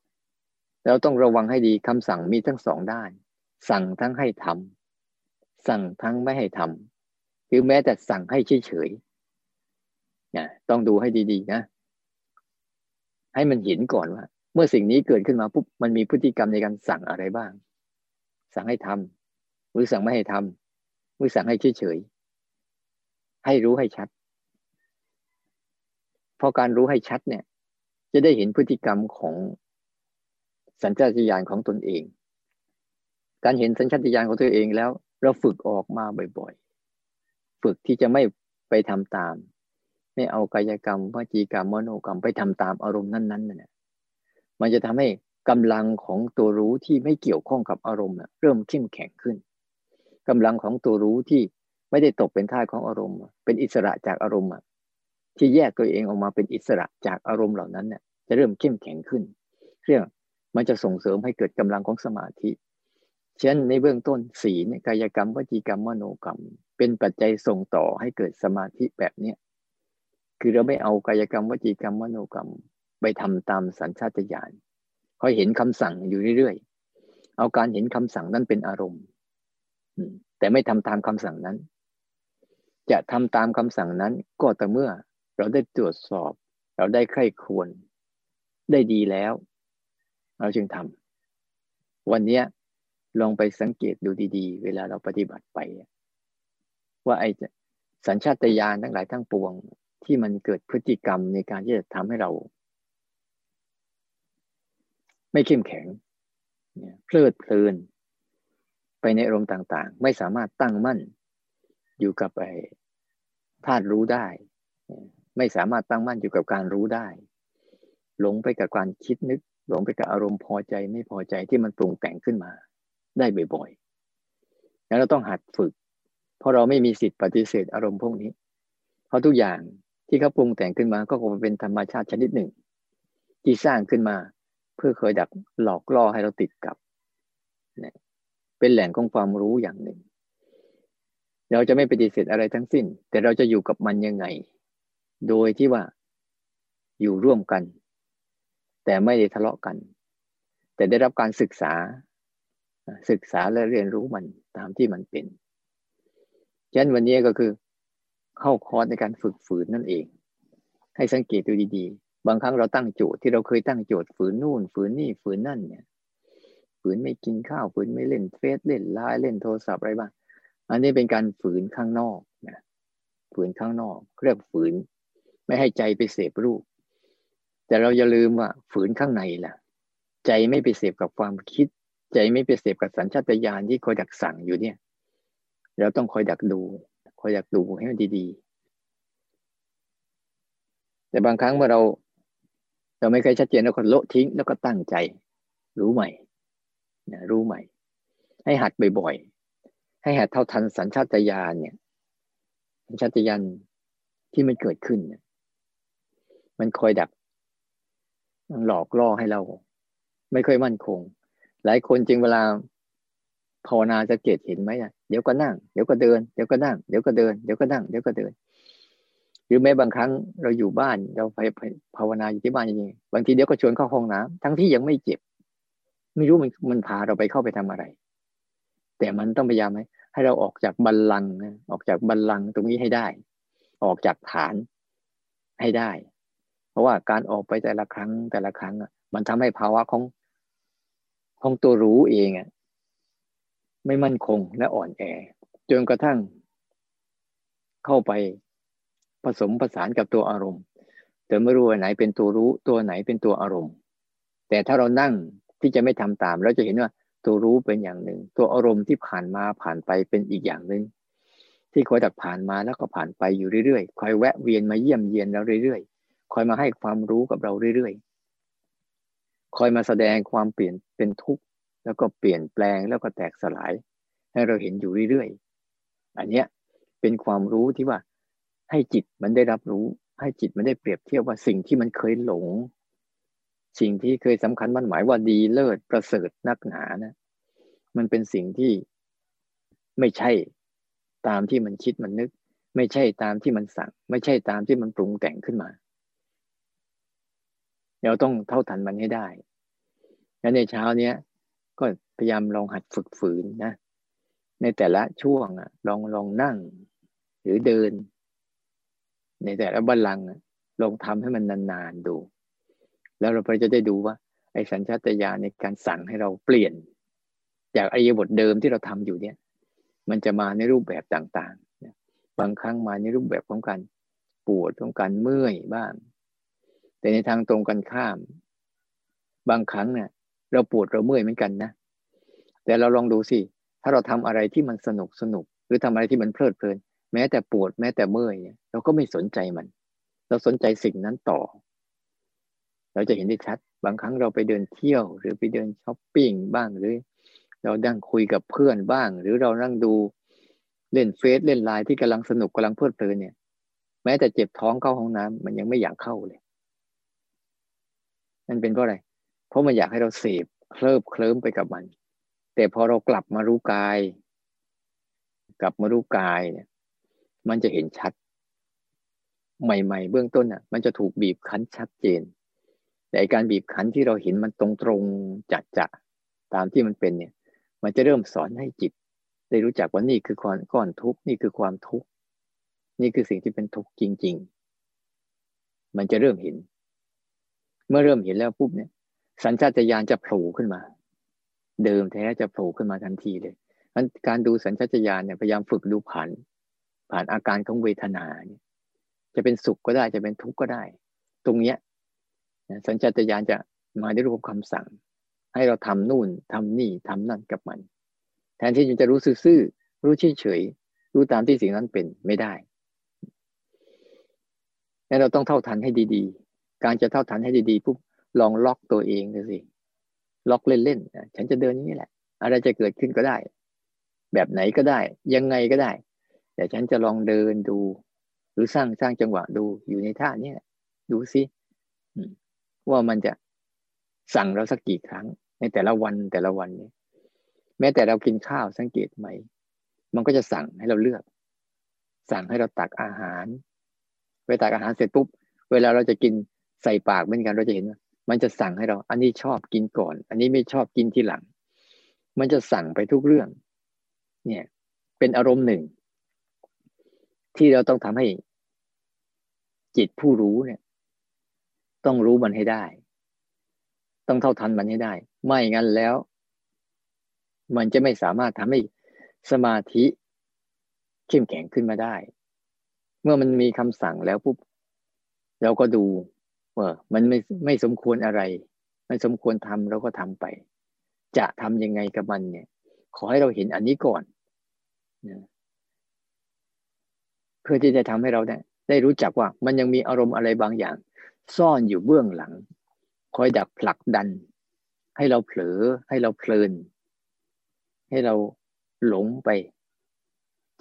แล้วต้องระวังให้ดีคำสั่งมีทั้งสองด้าน สั่งทั้งให้ทำสั่งทั้งไม่ให้ทำหรือแม้แต่สั่งให้เฉยๆนะต้องดูให้ดีๆนะ ให้มันเห็นก่อนว่า เมื่อสิ่งนี้เกิดขึ้นมาปุ๊บมันมีพฤติกรรมในการสั่งอะไรบ้าง สั่งให้ทำหรือสั่งไม่ให้ทำหรือสั่งให้เฉยๆ ให้รู้ให้ชัดพอการรู้ให้ชัดเนี่ย จะได้เห็นพฤติกรรมของสัญชาตญาณของตนเอง การเห็นสัญชาตญาณของตัวเองแล้ว เราฝึกออกมาบ่อยๆ ฝึกที่จะไม่ไปทำตาม ไม่เอากายกรรมวจีกรรมมโนกรรมไปทำตามอารมณ์นั้นๆน่ะมันจะทำให้กำลังของตัวรู้ที่ไม่เกี่ยวข้องกับอารมณ์เริ่มเข้มแข็งขึ้นกำลังของตัวรู้ที่ ไม่ได้ตกเป็นท่าของอารมณ์ เป็นอิสระจากอารมณ์ที่แยกตัวเองออกมาเป็นอิสระจากอารมณ์เหล่านั้นเนี่ยจะเริ่มเข้มแข็งขึ้น เรื่องมันจะส่งเสริมให้เกิดกำลังของสมาธิเช่นในเบื้องต้นสีเนี่ยกายกรรมวจีกรรมมโนกรรม เป็นปัจจัยส่งต่อให้เกิดสมาธิแบบเนี้ยคือเราไม่เอากายกรรมวจีกรรมมโนกรรม ไปทำตามสัญชาตญาณคอยเห็นคำสั่งอยู่เรื่อยๆเอาการเห็นคำสั่งนั้นเป็นอารมณ์แต่ไม่ทำตามคำสั่งนั้น จะทำตามคำสั่งนั้นก็แต่เมื่อเราได้ตรวจสอบ เราได้ใคร่ควร ได้ดีแล้ว เราจึงทำวันนี้ลองไปสังเกตดูดี ๆ เวลาเราปฏิบัติไป ว่าไอ้สัญชาตญาณทั้งหลายทั้งปวง ที่มันเกิดพฤติกรรมในการที่จะทำให้เรา ไม่เข้มแข็งเพลิดเพลิน ไปในอารมณ์ต่าง ๆ ไม่สามารถตั้งมั่น อยู่กับไอ้ธาตุรู้ได้ ไม่สามารถตั้งมั่นอยู่กับการรู้ได้ หลงไปกับการคิดนึก หลงไปกับอารมณ์พอใจไม่พอใจที่มันปรุงแต่งขึ้นมา ได้บ่อยๆแล้วเราต้องหัดฝึก เพราะเราไม่มีสิทธิ์ปฏิเสธอารมณ์พวกนี้ เพราะทุกอย่างที่เขาปรุงแต่งขึ้นมาก็คงเป็นธรรมชาติชนิดหนึ่ง ที่สร้างขึ้นมาเพื่อเคยดักหลอกล่อให้เราติดกับ เป็นแหล่งของความรู้อย่างหนึ่ง เราจะไม่ปฏิเสธอะไรทั้งสิ้น แต่เราจะอยู่กับมันยังไง โดยที่ว่าอยู่ร่วมกัน แต่ไม่ได้ทะเลาะกัน แต่ได้รับการศึกษา ศึกษาและเรียนรู้มันตามที่มันเป็นฉะนั้นวันนี้ก็คือ เข้าคอร์สในการฝึกฝืนนั่นเอง ให้สังเกตดูดีๆ บางครั้งเราตั้งโจทย์ที่เราเคยตั้งโจทย์ฝืนนู่น ฝืนนี่ฝืนนั่นเนี่ย ฝืนไม่กินข้าวฝืนไม่เล่นเฟซเล่นไลน์เล่นโทรศัพท์อะไรบ้าง อันนี้เป็นการฝืนข้างนอกนะฝืนข้างนอกเรียกฝืน ไม่ให้ใจไปเสพรูป แต่เราอย่าลืมว่าฝืนข้างในล่ะ ใจไม่ไปเสพกับความคิด ใจไม่ไปเสพกับสัญชาตญาณที่คอยดักสั่งอยู่เนี่ย เราต้องคอยดักดู คอยดักดูให้มันดีๆ แต่บางครั้งเมื่อเรา เราไม่เคยชัดเจนเราก็โละทิ้งแล้วก็ตั้งใจ รู้ใหม่นะรู้ใหม่ ให้หัดบ่อยๆ ให้หัดเท่าทันสัญชาตญาณเนี่ยสัญชาตญาณที่มันเกิดขึ้นเนี่ยมันคอยดักหลอกล่อให้เรา ไม่ค่อยมั่นคง หลายคนจริงเวลาภาวนาจะเกตเห็นไหมอะเดี๋ยวก็นั่ง เดี๋ยวก็เดิน เดี๋ยวก็นั่ง เดี๋ยวก็เดิน เดี๋ยวก็นั่ง เดี๋ยวก็เดิน หรือแม้บางครั้งเราอยู่บ้าน เราไปภาวนาอยู่ที่บ้านจริงๆบางทีเดี๋ยวก็ชวนเข้าห้องน้ำทั้งที่ยังไม่เจ็บ ไม่รู้มันมันพาเราไปเข้าไปทำอะไร แต่มันต้องพยายามให้ให้เราออกจากบัลลังก์ออกจากบัลลังก์ตรงนี้ให้ได้ ออกจากฐานให้ได้ เพราะว่าการออกไปแต่ละครั้งแต่ละครั้งอะมันทำให้ภาวะของของตัวรู้เองอะไม่มั่นคงและอ่อนแอจนกระทั่ง เข้าไปผสมผสานกับตัวอารมณ์ แต่ไม่รู้ว่าไหนเป็นตัวรู้ตัวไหนเป็นตัวอารมณ์ แต่ถ้าเรานั่งที่จะไม่ทำตาม เราจะเห็นว่า ตัวรู้เป็นอย่างหนึ่ง ตัวอารมณ์ที่ผ่านมาผ่านไปเป็นอีกอย่างหนึ่งที่คอยดักผ่านมาแล้วก็ผ่านไปอยู่เรื่อยๆคอยแวะเวียนมาเยี่ยมเยียนเราเรื่อยคอยมาให้ความรู้กับเราเรื่อยๆคอยมาแสดงความเปลี่ยนเป็นทุกข์แล้วก็เปลี่ยนแปลงแล้วก็แตกสลาย ให้เราเห็นอยู่เรื่อยๆอันเนี้ยเป็นความรู้ที่ว่าให้จิตมันได้รับรู้ ให้จิตมันได้เปรียบเทียบว่าสิ่งที่มันเคยหลง สิ่งที่เคยสำคัญมันหมายว่าดีเลิศประเสริฐนักหนานะ มันเป็นสิ่งที่ไม่ใช่ตามที่มันคิดมันนึก ไม่ใช่ตามที่มันสั่ง ไม่ใช่ตามที่มันปรุงแต่งขึ้นมาเราต้องเท่าทันมันให้ได้แล้วในเช้าเนี้ยก็พยายามลองหัดฝึกฝืนนะ ในแต่ละช่วงอะ ลองลองนั่ง หรือเดิน ในแต่ละบัลลังก์ลองทำให้มันนานๆดู แล้วเราจะได้ดูว่า ไอ้สัญชาตญาณในการสั่งให้เราเปลี่ยน จากอริยบทเดิมที่เราทำอยู่เนี่ย มันจะมาในรูปแบบต่างๆ บางครั้งมาในรูปแบบของการปวดของการเมื่อยบ้าง แต่ในทางตรงกันข้าม บางครั้งเนี่ยเราปวดเราเมื่อยเหมือนกันนะ แต่เราลองดูสิ ถ้าเราทำอะไรที่มันสนุกสนุก หรือทำอะไรที่มันเพลิดเพลิน แม้แต่ปวดแม้แต่เมื่อยเนี่ยเราก็ไม่สนใจมัน เราสนใจสิ่งนั้นต่อ เราจะเห็นได้ชัด บางครั้งเราไปเดินเที่ยว หรือไปเดินช้อปปิ้งบ้างหรือ เราดั่งคุยกับเพื่อนบ้าง หรือเรานั่งดูเล่นเฟซเล่นไลน์ที่กำลังสนุกกำลังเพลิดเพลินเนี่ย แม้แต่เจ็บท้องเข้าห้องน้ำมันยังไม่อยากเข้าเลยนั่นเป็นเพราะอะไร เพราะมันอยากให้เราเสพเคลิบเคลิ้มไปกับมัน แต่พอเรากลับมารู้กาย กลับมารู้กายเนี่ย มันจะเห็นชัด ใหม่ ๆ เบื้องต้นอะ มันจะถูกบีบคั้นชัดเจน แต่การบีบคั้นที่เราเห็นมันตรงๆจัดจะตามที่มันเป็นเนี่ย มันจะเริ่มสอนให้จิต ได้รู้จักว่านี่คือความก้อนทุกข์นี่คือความทุกข์นี่คือสิ่งที่เป็นทุกข์จริง ๆ มันจะเริ่มเห็น เมื่อเริ่มเห็นแล้วปุ๊บเนี่ย สัญชาตญาณจะโผล่ขึ้นมา เดิมแท้จะโผล่ขึ้นมาทันทีเลยมันการดูสัญชาตญาณเนี่ยพยายามฝึกดูผ่าน ผ่านอาการของเวทนาเนี่ย จะเป็นสุขก็ได้จะเป็นทุกข์ก็ได้ ตรงเนี้ย สัญชาตญาณจะมาในรูปคำสั่ง ให้เราทำนู่นทำนี่ทำนั่นกับมัน แทนที่จะรู้ซื่อๆรู้เฉยๆรู้ตามที่สิ่งนั้นเป็นไม่ได้แล้เราต้องเท่าทันให้ดีๆ การจะเท่าทันให้ดีๆปุ๊บลองล็อกตัวเองดูสิล็อกเล่นๆฉันจะเดินอย่างนี้แหละ อะไรจะเกิดขึ้นก็ได้ แบบไหนก็ได้ ยังไงก็ได้ แต่ฉันจะลองเดินดู หรือสร้างสร้างจังหวะดูอยู่ในท่าเนี้ยดูสิ ว่ามันจะสั่งเราสักกี่ครั้ง ในแต่ละวันแต่ละวันเนี่ยแม้แต่เรากินข้าวสังเกตไหม มันก็จะสั่งให้เราเลือก สั่งให้เราตักอาหารไปตักอาหารเสร็จปุ๊บเวลาเราจะกินใส่ปากเหมือนกันเราจะเห็นว่ามันจะสั่งให้เรา อันนี้ชอบกินก่อน อันนี้ไม่ชอบกินทีหลัง มันจะสั่งไปทุกเรื่อง เนี่ย เป็นอารมณ์หนึ่ง ที่เราต้องทำให้จิตผู้รู้เนี่ย ต้องรู้มันให้ได้ ต้องเท่าทันมันให้ได้ ไม่งั้นแล้ว มันจะไม่สามารถทำให้สมาธิเข้มแข็งขึ้นมาได้ เมื่อมันมีคำสั่งแล้วปุ๊บเราก็ดูว่ามันไม่ไม่สมควรอะไร ไม่สมควรทำเราก็ทำไป จะทำยังไงกับมันเนี่ย ขอให้เราเห็นอันนี้ก่อนนะเพื่อที่จะทำให้เราได้ได้รู้จักว่ามันยังมีอารมณ์อะไรบางอย่าง ซ่อนอยู่เบื้องหลัง คอยดักผลักดัน ให้เราเผลอให้เราเพลิน ให้เราหลงไป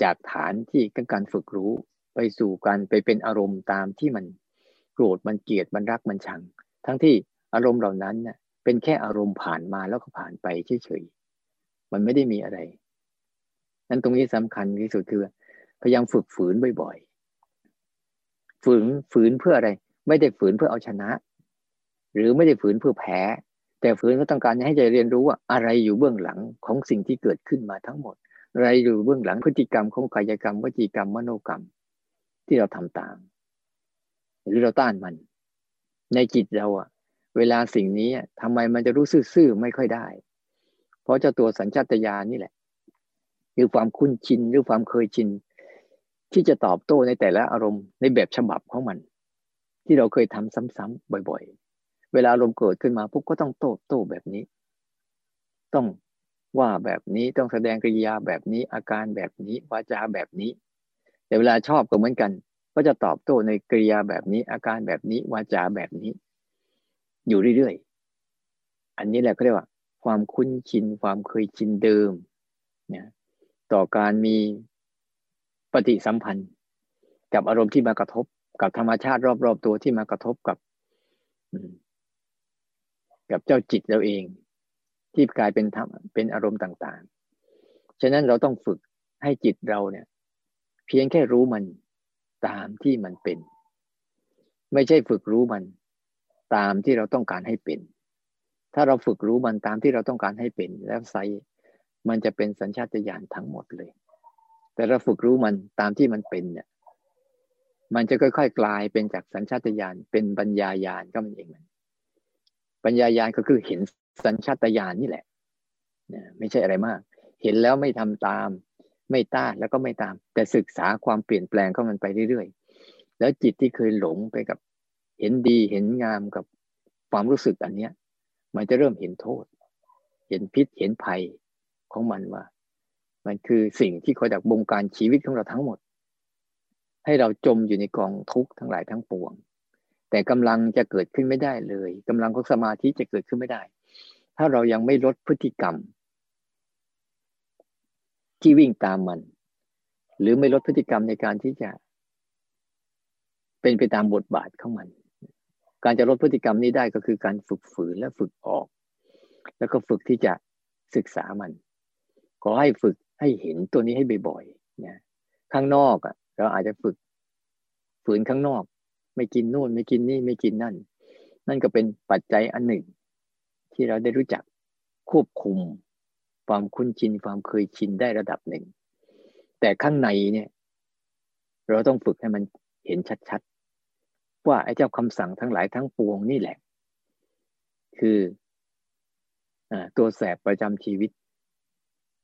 จากฐานที่การฝึกรู้ไปสู่การไปเป็นอารมณ์ตามที่มันโกรธมันเกลียดมันรักมันชัง ทั้งที่อารมณ์เหล่านั้นเน่ยเป็นแค่อารมณ์ผ่านมาแล้วก็ผ่านไปเฉยๆมันไม่ได้มีอะไรนั้นตรงนี้สำคัญที่สุดคือ พยายามฝึกฝืนบ่อยๆ ฝืนฝืนเพื่ออะไร ไม่ได้ฝืนเพื่อเอาชนะ หรือไม่ได้ฝืนเพื่อแพ้ แต่ฝืนก็ต้องการให้ใจเรียนรู้ว่าอะไรอยู่เบื้องหลังของสิ่งที่เกิดขึ้นมาทั้งหมด อะไรอยู่เบื้องหลังพฤติกรรมของกายกรรมวจีกรรมมโนกรรม ที่เราทำตาม หรือเราต้านมัน ในจิตเราอะเวลาสิ่งนี้ทำไมมันจะรู้ซื่อๆไม่ค่อยได้ เพราะเจ้าตัวสัญชาตญาณนี่แหละหรือความคุ้นชินหรือความเคยชิน ที่จะตอบโต้ในแต่ละอารมณ์ในแบบฉบับของมัน ที่เราเคยทำซ้ำๆบ่อย ๆ เวลาอารมณ์เกิดขึ้นมาปุ๊บก็ต้องโต้โต้แบบนี้ ต้องว่าแบบนี้ต้องแสดงกริยาแบบนี้อาการแบบนี้วาจาแบบนี้ แต่เวลาชอบก็เหมือนกัน ก็จะตอบโต้ในกริยาแบบนี้ อาการแบบนี้วาจาแบบนี้ อยู่เรื่อยๆอันนี้แหละเขาเรียกว่า ความคุ้นชินความเคยชินเดิมนี่ยต่อการมีปฏิสัมพันธ์ กับอารมณ์ที่มากระทบ กับธรรมชาติรอบๆตัวที่มากระทบกับกับเจ้าจิตเราเอง ที่กลายเป็นธรรมเป็นอารมณ์ต่าง ๆ ฉะนั้นเราต้องฝึกให้จิตเราเนี่ย เพียงแค่รู้มันตามที่มันเป็น ไม่ใช่ฝึกรู้มัน ตามที่เราต้องการให้เป็น ถ้าเราฝึกรู้มันตามที่เราต้องการให้เป็น แล้วไซมันจะเป็นสัญชาตญาณทั้งหมดเลย แต่เราฝึกรู้มันตามที่มันเป็นเนี่ย มันจะค่อย ๆ กลายเป็นจากสัญชาตญาณเป็นปัญญาญาณก็มันเองมันปัญญาญาณก็คือเห็นสัญชาตญาณนี่แหละไม่ใช่อะไรมาก เห็นแล้วไม่ทำตาม ไม่ต้านแล้วก็ไม่ตาม แต่ศึกษาความเปลี่ยนแปลงของมันไปเรื่อยๆ แล้วจิตที่เคยหลงไปกับ เห็นดีเห็นงามกับความรู้สึกอันเนี้ย มันจะเริ่มเห็นโทษ เห็นพิษเห็นภัยของมันว่า มันคือสิ่งที่คอยดักบงการชีวิตของเราทั้งหมด ให้เราจมอยู่ในกองทุกข์ทั้งหลายทั้งปวง แต่กำลังจะเกิดขึ้นไม่ได้เลยกำลังของสมาธิจะเกิดขึ้นไม่ได้ ถ้าเรายังไม่ลดพฤติกรรม ที่วิ่งตามมัน หรือไม่ลดพฤติกรรมในการที่จะเป็นไปตามบทบาทของมัน การจะลดพฤติกรรมนี้ได้ก็คือการฝึกฝืนและฝึกออก แล้วก็ฝึกที่จะศึกษามัน ขอให้ฝึกให้เห็นตัวนี้ให้บ่อยๆนะข้างนอกอะ เราอาจจะฝึกฝืนข้างนอก ไม่กินนู่น ไม่กินนี่ไม่กินนั่น นั่นก็เป็นปัจจัยอันหนึ่ง ที่เราได้รู้จักควบคุม ความคุ้นชินความเคยชินได้ระดับหนึ่ง แต่ข้างในเนี่ย เราต้องฝึกให้มันเห็นชัดๆ ว่าไอ้เจ้าคำสั่งทั้งหลายทั้งปวงนี่แหละ คืออตัวแสบประจำชีวิต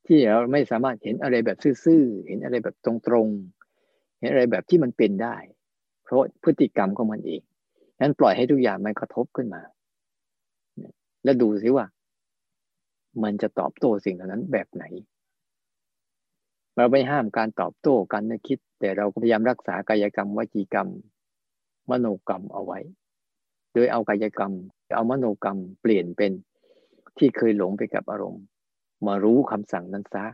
ที่เราไม่สามารถเห็นอะไรแบบซื่อๆ เห็นอะไรแบบตรงๆ เห็นอะไรแบบที่มันเป็นได้ เพราะพฤติกรรมของมันเองนั้นปล่อยให้ทุกอย่างมันกระทบขึ้นมา แล้วดูซิว่า มันจะตอบโต้สิ่งเหล่านั้นแบบไหน เราไม่ห้ามการตอบโต้การนึกคิด แต่เราก็พยายามรักษากายกรรมวจีกรรม มโนกรรมเอาไว้ โดยเอากายกรรม เอามโนกรรมเปลี่ยนเป็นที่เคยหลงไปกับอารมณ์ มารู้คำสั่งนั้นซะ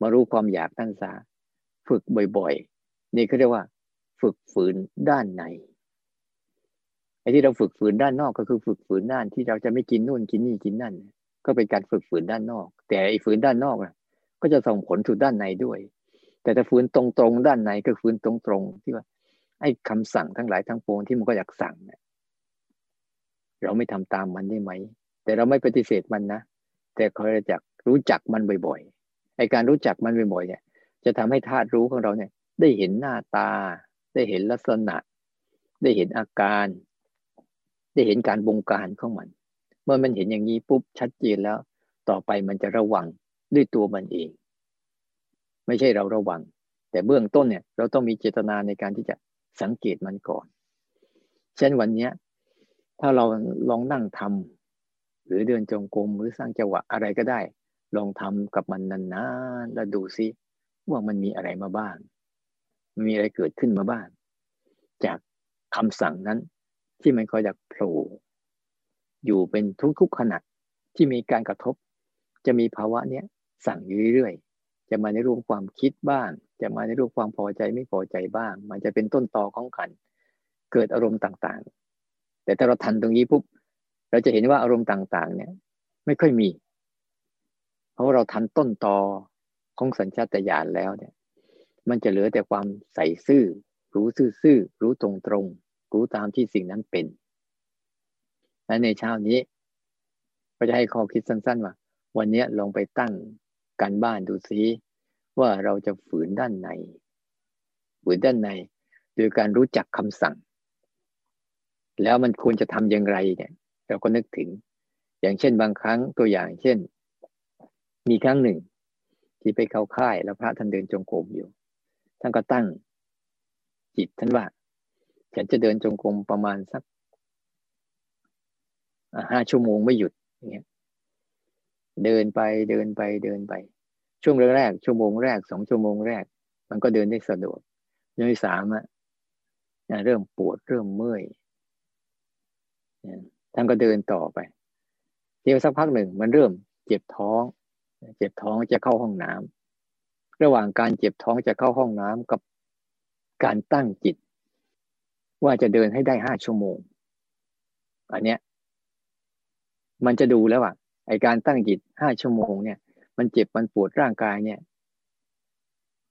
มารู้ความอยากนั้นซะฝึกบ่อย นี่เขาเรียกว่า ฝึกฝืนด้านในไอ้ที่เราฝึกฝืนด้านนอกก็คือฝึกฝืนด้านที่เราจะไม่กินนู่นกินนี่กินนั่น ก็เป็นการฝึกฝืนด้านนอก แต่ไอ้ฝืนด้านนอกนะก็จะส่งผลสู่ด้านในด้วย แต่ถ้าฝืนตรงๆด้านในก็ฝืนตรงๆที่ว่า ไอ้คำสั่งทั้งหลายทั้งปวงที่มันก็อยากสั่งเนี่ยเราไม่ทำตามมันได้ไหม แต่เราไม่ปฏิเสธมันนะแต่คอยจะรู้จักมันบ่อยๆไอ้การรู้จักมันบ่อยๆเนี่ย จะทำให้ธาตุรู้ของเราเนี่ย ได้เห็นหน้าตา ได้เห็นลักษณะ ได้เห็นอาการ ได้เห็นการบงการของมัน เมื่อมันเห็นอย่างนี้ปุ๊บชัดเจนแล้ว ต่อไปมันจะระวังด้วยตัวมันเอง ไม่ใช่เราระวัง แต่เบื้องต้นเนี่ย เราต้องมีเจตนาในการที่จะสังเกตมันก่อน เช่นวันนี้ถ้าเราลองนั่งทำหรือเดินจงกรมหรือสร้างจังหวะอะไรก็ได้ ลองทำกับมันนานๆแล้วดูซิว่ามันมีอะไรมาบ้าง มีอะไรเกิดขึ้นมาบ้างจากคำสั่งนั้นที่มันคอยอยากโผล่อยู่เป็นทุกๆขณะที่มีการกระทบ จะมีภาวะเนี้ยสั่งอยู่เรื่อยๆ จะมาในรูปความคิดบ้าง จะมาในรูปความพอใจไม่พอใจบ้าง มันจะเป็นต้นตอของกันเกิดอารมณ์ต่างๆ แต่ถ้าเราทันตรงนี้ปุ๊บเราจะเห็นว่าอารมณ์ต่างๆ เนี่ยไม่ค่อยมี เพราะเราทันต้นตอของสัญชาตญาณแล้วเนี่ย มันจะเหลือแต่ความใส่ซื่อ รู้ซื่อๆรู้ตรงๆรู้ตามที่สิ่งนั้นเป็น และในเช้านี้ ก็จะให้ข้อคิดสั้นๆว่าวันนี้ลองไปตั้งการบ้านดูซิว่าเราจะฝืนด้านในฝืนด้านในโดยการรู้จักคำสั่ง แล้วมันควรจะทำอย่างไรเนี่ย เราก็นึกถึง อย่างเช่นบางครั้งตัวอย่างเช่น มีครั้งหนึ่ง ที่ไปเข้าค่ายแล้วพระท่านเดินจงกรมอยู่ ท่านก็ตั้งจิตท่านว่า ฉันจะเดินจงกรมประมาณสักห้าชั่วโมงไม่หยุดอย่างเงี้ยเดินไปเดินไปเดินไป ช่วงแรกชั่วโมงแรกสองชั่วโมงแรก มันก็เดินได้สะดวกยังที่สามอะเริ่มปวดเริ่มเมื่อยท่านก็เดินต่อไปเที่ยวสักพักหนึ่งมันเริ่มเจ็บท้อง เจ็บท้องจะเข้าห้องน้ำ ระหว่างการเจ็บท้องจะเข้าห้องน้ำกับการตั้งจิต ว่าจะเดินให้ได้ห้าชั่วโมง อันเนี้ย มันจะดูแล้วอะไอการตั้งจิตห้าชั่วโมงเนี่ย มันเจ็บมันปวดร่างกายเนี่ย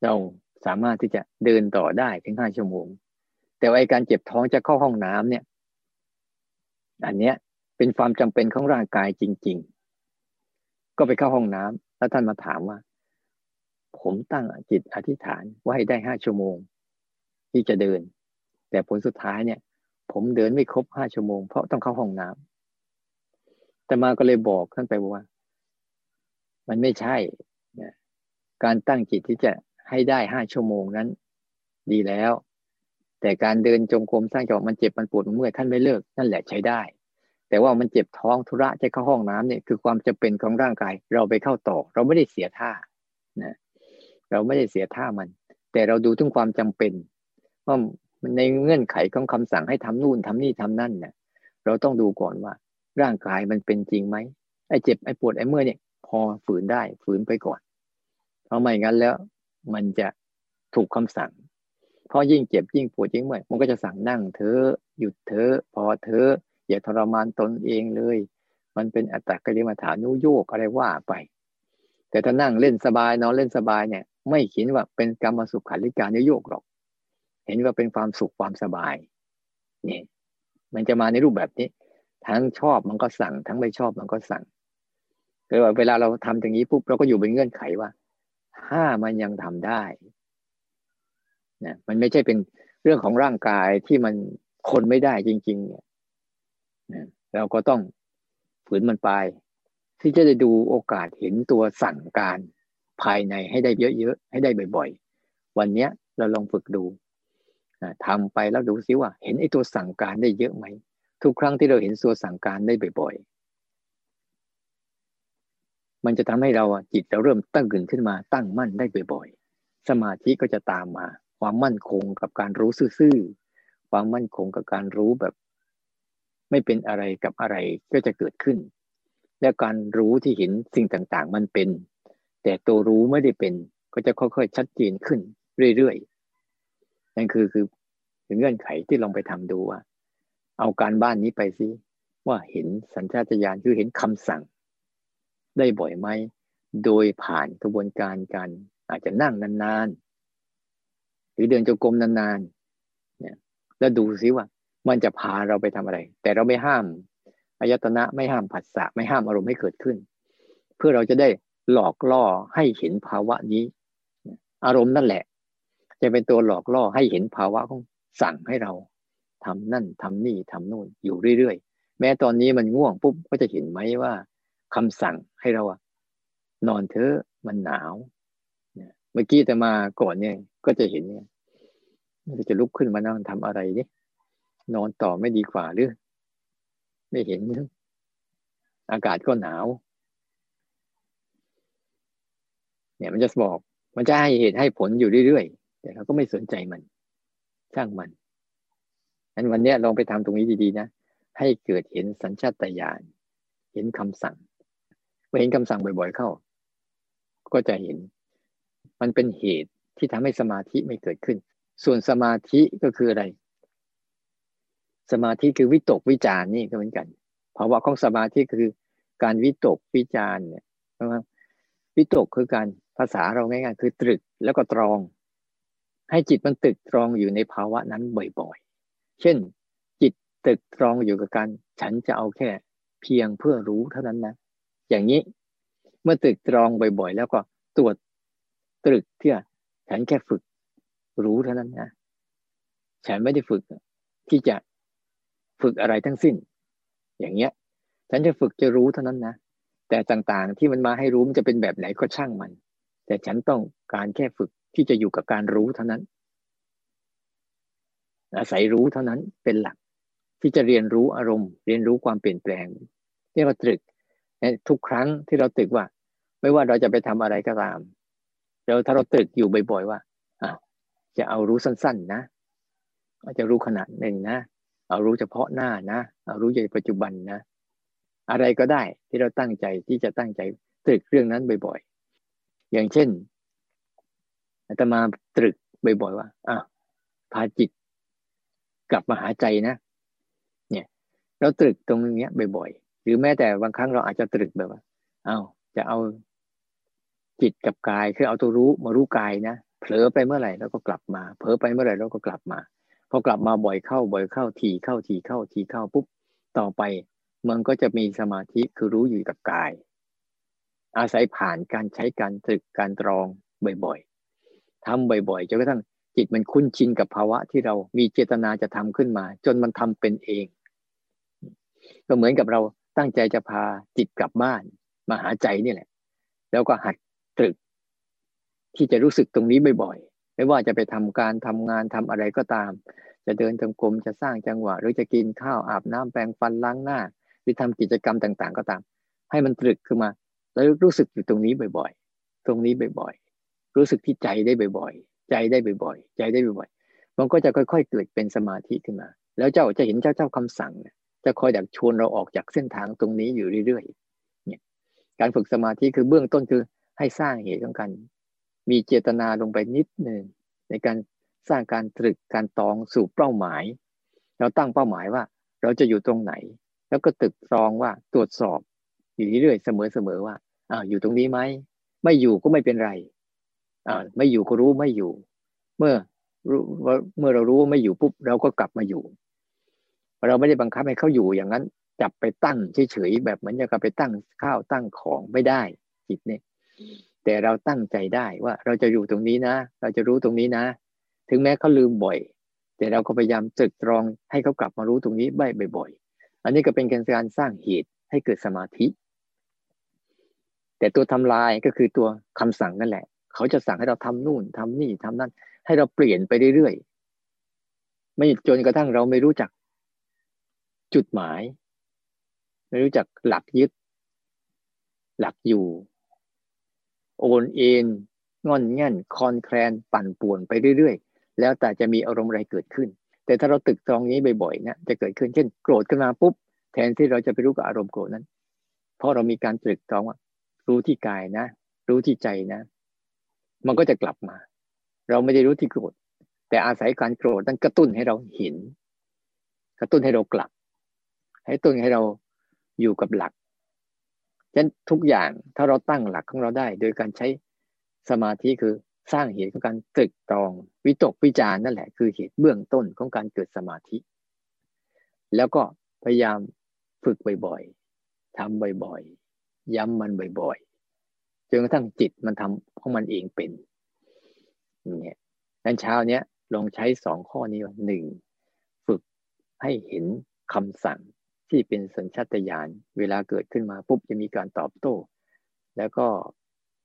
เราสามารถที่จะเดินต่อได้ถึงห้าชั่วโมง แต่ไอการเจ็บท้องจะเข้าห้องน้ำเนี่ย อันเนี้ยเป็นความจำเป็นของร่างกายจริง ๆ ก็ไปเข้าห้องน้ำแล้วท่านมาถามว่า ผมตั้งจิตอธิษฐานว่าให้ได้ห้าชั่วโมง ที่จะเดิน แต่ผลสุดท้ายเนี่ย ผมเดินไม่ครบห้าชั่วโมงเพราะต้องเข้าห้องน้ำแต่มาก็เลยบอกท่านไปว่า มันไม่ใช่การตั้งจิตที่จะให้ได้ห้าชั่วโมงนั้น ดีแล้ว แต่การเดินจงกรมสร้างจังหวะมันเจ็บมันปวดมันเมื่อยท่านไม่เลิกนั่นแหละใช้ได้ แต่ว่ามันเจ็บท้องธุระจะเข้าห้องน้ำเนี่ยคือความจำเป็นของร่างกาย เราไปเข้าต่อ เราไม่ได้เสียท่านะ เราไม่ได้เสียท่ามัน แต่เราดูถึงความจำเป็นว่าในเงื่อนไขของคำสั่งให้ทำนู่นทำนี่ทำนั่นเนี่ยเราต้องดูก่อนว่า ร่างกายมันเป็นจริงไหมไอ้เจ็บไอ้ปวดไอ้เมื่อยเนี่ยพอฝืนได้ฝืนไปก่อนเพราะไม่งั้นแล้ว มันจะถูกคำสั่งเพราะยิ่งเจ็บยิ่งปวดยิ่งเมื่อยมันก็จะสั่งนั่งเธอหยุดเธอพอเธออย่าทรมานตนเองเลย มันเป็นอัตตกริมาฐานุโยกอะไรว่าไป แต่ถ้านั่งเล่นสบายนอนเล่นสบายเนี่ย ไม่เห็นว่าเป็นกรรมสุขขันธิการนุโยกหรอก เห็นว่าเป็นความสุขความสบายนี่มันจะมาในรูปแบบนี้ ทั้งชอบมันก็สั่ง ทั้งไม่ชอบมันก็สั่งแต่ว่าเวลาเราทำอย่างนี้ปุ๊บเราก็อยู่เป็นเงื่อนไขว่า ถ้ามันยังทำได้นะมันไม่ใช่เป็นเรื่องของร่างกายที่มันคนไม่ได้จริง ๆ เนี่ยนะเราก็ต้องฝืนมันไป ที่จะได้ดูโอกาสเห็นตัวสั่งการ ภายในให้ได้เยอะๆให้ได้บ่อย ๆ วันเนี้ยเราลองฝึกดูทำไปแล้วดูซิว่า เห็นไอ้ตัวสั่งการได้เยอะไหมทุกครั้งที่เราเห็นตัวสั่งการได้บ่อย ๆ มันจะทำให้เราจิตเราเริ่มตั้งขึ้นขึ้นมาตั้งมั่นได้บ่อยๆ สมาธิก็จะตามมา ความมั่นคงกับการรู้ซื่อๆความมั่นคงกับการรู้แบบ ไม่เป็นอะไรกับอะไรก็จะเกิดขึ้น และการรู้ที่เห็นสิ่งต่างๆ มันเป็น แต่ตัวรู้ไม่ได้เป็น ก็จะค่อยๆชัดเจนขึ้นเรื่อยๆนั่นคือคือเงื่อนไขที่ลองไปทำดูว่า เอาการบ้านนี้ไปซิว่าเห็นสัญชาตญาณคือเห็นคำสั่ง ได้บ่อยไหมโดยผ่านกระบวนการการอาจจะนั่งนานๆ หรือเดินจงกรมนานๆเนี่ยแล้วดูซิว่า มันจะพาเราไปทำอะไร แต่เราไม่ห้ามอายตนะไม่ห้ามผัสสะไม่ห้ามอารมณ์ให้เกิดขึ้น เพื่อเราจะได้ หลอกล่อให้เห็นภาวะนี้ อารมณ์นั่นแหละ จะเป็นตัวหลอกล่อให้เห็นภาวะของสั่งให้เราทำนั่นทำนี่ทำนู่นอยู่เรื่อยๆ แม้ตอนนี้มันง่วงปุ๊บก็จะเห็นไหมว่าคำสั่งให้เราอะนอนเถอะมันหนาวเมื่อกี้แต่มาก่อนเนี่ย ก็จะเห็นเนี่ยมันจะลุกขึ้นมานั่งทำอะไรนี่นอนต่อไม่ดีกว่าหรือ ไม่เห็น อากาศก็หนาว เนี่ยมันจะบอกมันจะให้เหตุให้ผลอยู่เรื่อยๆแต่เราก็ไม่สนใจมัน ช่างมันงั้นวันนี้ลองไปทำตรงนี้ดีๆนะให้เกิดเห็นสัญชาตญาณเห็นคำสั่งเมื่อเห็นคำสั่งบ่อย ๆ เข้า ก็จะเห็น มันเป็นเหตุที่ทำให้สมาธิไม่เกิดขึ้น ส่วนสมาธิก็คืออะไร สมาธิคือวิตกวิจารนี่ก็เหมือนกันภาวะของสมาธิคือการวิตกวิจารเนี่ยวิตกคือการ ภาษาเราง่ายๆคือตรึกแล้วก็ตรอง ให้จิตมันตึกตรองอยู่ในภาวะนั้นบ่อยๆ เช่น จิตตึกตรองอยู่กับการฉันจะเอาแค่เพียงเพื่อรู้เท่านั้นนะ อย่างนี้เมื่อตึกตรองบ่อยๆ แล้วก็ตรวจตรึกเพื่อฉันแค่ฝึก รู้เท่านั้นนะฉันไม่ได้ฝึกที่จะฝึกอะไรทั้งสิ้น อย่างเงี้ย ฉันจะฝึกจะรู้เท่านั้นนะแต่ต่างๆ ที่มันมาให้รู้มันจะเป็นแบบไหนก็ช่างมัน แต่ฉันต้องการแค่ฝึกที่จะอยู่กับการรู้เท่านั้น อาศัยรู้เท่านั้นเป็นหลักที่จะเรียนรู้อารมณ์ เรียนรู้ความเปลี่ยนแปลงเรียกว่าตรึกทุกครั้งที่เราตึกว่า ไม่ว่าเราจะไปทำอะไรก็ตามเราถ้าเราตึกอยู่บ่อย ๆ ว่าอ่าจะเอารู้สั้น ๆ นะจะรู้ขนาดหนึ่งนะ เอารู้เฉพาะหน้านะ เอารู้ในปัจจุบันนะ อะไรก็ได้ที่เราตั้งใจที่จะตั้งใจตรึกเรื่องนั้นบ่อยๆ อย่างเช่นอาตมาตรึกบ่อยๆว่าอะพาจิตกลับมาหาใจนะ เนี่ย เราตรึกตรงนี้บ่อยๆ หรือแม้แต่บางครั้งเราอาจจะตรึกแบบว่า เอาจะเอาจิตกับกายคือเอาตัวรู้มารู้กายนะเผลอไปเมื่อไหร่แล้วก็กลับมา เผลอไปเมื่อไหร่เราก็กลับมา พอกลับมาบ่อยเข้าบ่อยเข้าทีเข้าทีเข้าทีเข้าปุ๊บต่อไปมันก็จะมีสมาธิคือรู้อยู่กับกาย อาศัยผ่านการใช้การตรึกการตรองบ่อยๆทำบ่อยๆจนกระทั่งจิตมันคุ้นชินกับภาวะที่เรามีเจตนาจะทำขึ้นมา จนมันทำเป็นเอง ก็เหมือนกับเราตั้งใจจะพาจิตกลับบ้าน มาหาใจนี่แหละ แล้วก็หัดตรึก ที่จะรู้สึกตรงนี้บ่อยๆไม่ว่าจะไปทำการทำงานทำอะไรก็ตาม จะเดินจงกรมจะสร้างจังหวะ หรือจะกินข้าวอาบน้ำแปรงฟันล้างหน้า หรือทำกิจกรรมต่างๆ ก็ตาม ให้มันตรึกขึ้นมา แล้วรู้สึกอยู่ตรงนี้บ่อย ๆ ตรงนี้บ่อยๆ รู้สึกที่ใจได้บ่อยๆ ใจได้บ่อยๆ ใจได้บ่อยๆ มันก็จะค่อย ๆ เกิดเป็นสมาธิขึ้นมา แล้วเจ้าจะเห็นเจ้าเจ้าคำสั่ง จะคอยดักชวนเราออกจากเส้นทางตรงนี้อยู่เรื่อยๆ เนี่ย การฝึกสมาธิคือเบื้องต้นคือให้สร้างเหตุของกันมีเจตนาลงไปนิดหนึ่งในการสร้างการตรึกการตองสู่เป้าหมาย เราตั้งเป้าหมายว่า เราจะอยู่ตรงไหน แล้วก็ตึกตรองว่าตรวจสอบอยู่เรื่อยๆเสมอๆว่า อ่าอยู่ตรงนี้ไหมไม่อยู่ก็ไม่เป็นไรอ่าไม่อยู่ก็รู้ไม่อยู่ เมื่อเมื่อเรารู้ว่าไม่อยู่ปุ๊บเราก็กลับมาอยู่ เราไม่ได้บังคับให้เขาอยู่อย่างนั้น จับไปตั้งเฉยๆแบบเหมือนจะกับไปตั้งข้าวตั้งของไม่ได้จิตเนี่ยแต่เราตั้งใจได้ว่าเราจะอยู่ตรงนี้นะ เราจะรู้ตรงนี้นะ ถึงแม้เขาลืมบ่อย แต่เราก็พยายามตรึกตรองให้เขากลับมารู้ตรงนี้บ่อยๆอันนี้ก็เป็นการสร้างเหตุให้เกิดสมาธิ แต่ตัวทำลายก็คือตัวคำสั่งนั่นแหละ เขาจะสั่งให้เราทำนู่นทำนี่ทำนั่น ให้เราเปลี่ยนไปเรื่อยๆ ไม่จนกระทั่งเราไม่รู้จักจุดหมาย ไม่รู้จักหลักยึด หลักอยู่ โอนเอ็นงอนแง่นคอนแคลนปั่นป่วนไปเรื่อยๆ แล้วแต่จะมีอารมณ์อะไรเกิดขึ้น แต่ถ้าเราตึกตรองนี้บ่อยๆเนี่ยจะเกิดขึ้นเช่น โกรธขึ้นมาปุ๊บแทนที่เราจะไปรู้กับอารมณ์โกรธนั้น เพราะเรามีการตรึกตรองว่า รู้ที่กายนะ รู้ที่ใจนะ มันก็จะกลับมา เราไม่ได้รู้ที่โกรธ แต่อาศัยการโกรธนั้นกระตุ้นให้เราเห็น กระตุ้นให้เรากลับ ให้ตุ้นให้เราอยู่กับหลักฉะนั้นทุกอย่างถ้าเราตั้งหลักของเราได้ โดยการใช้สมาธิคือสร้างเหตุของการตรึกตรอง วิตกวิจารนั่นแหละ คือเหตุเบื้องต้นของการเกิดสมาธิ แล้วก็พยายามฝึกบ่อยๆทำบ่อยๆ ย้ำมันบ่อยๆจนกระทั่งจิตมันทำของมันเองเป็นเนี่ยนั้นเช้าเนี้ยลองใช้สองข้อนี้ว่าหนึ่งฝึกให้เห็นคำสั่งที่เป็นสัญชาตญาณเวลาเกิดขึ้นมาปุ๊บจะมีการตอบโต้ แล้วก็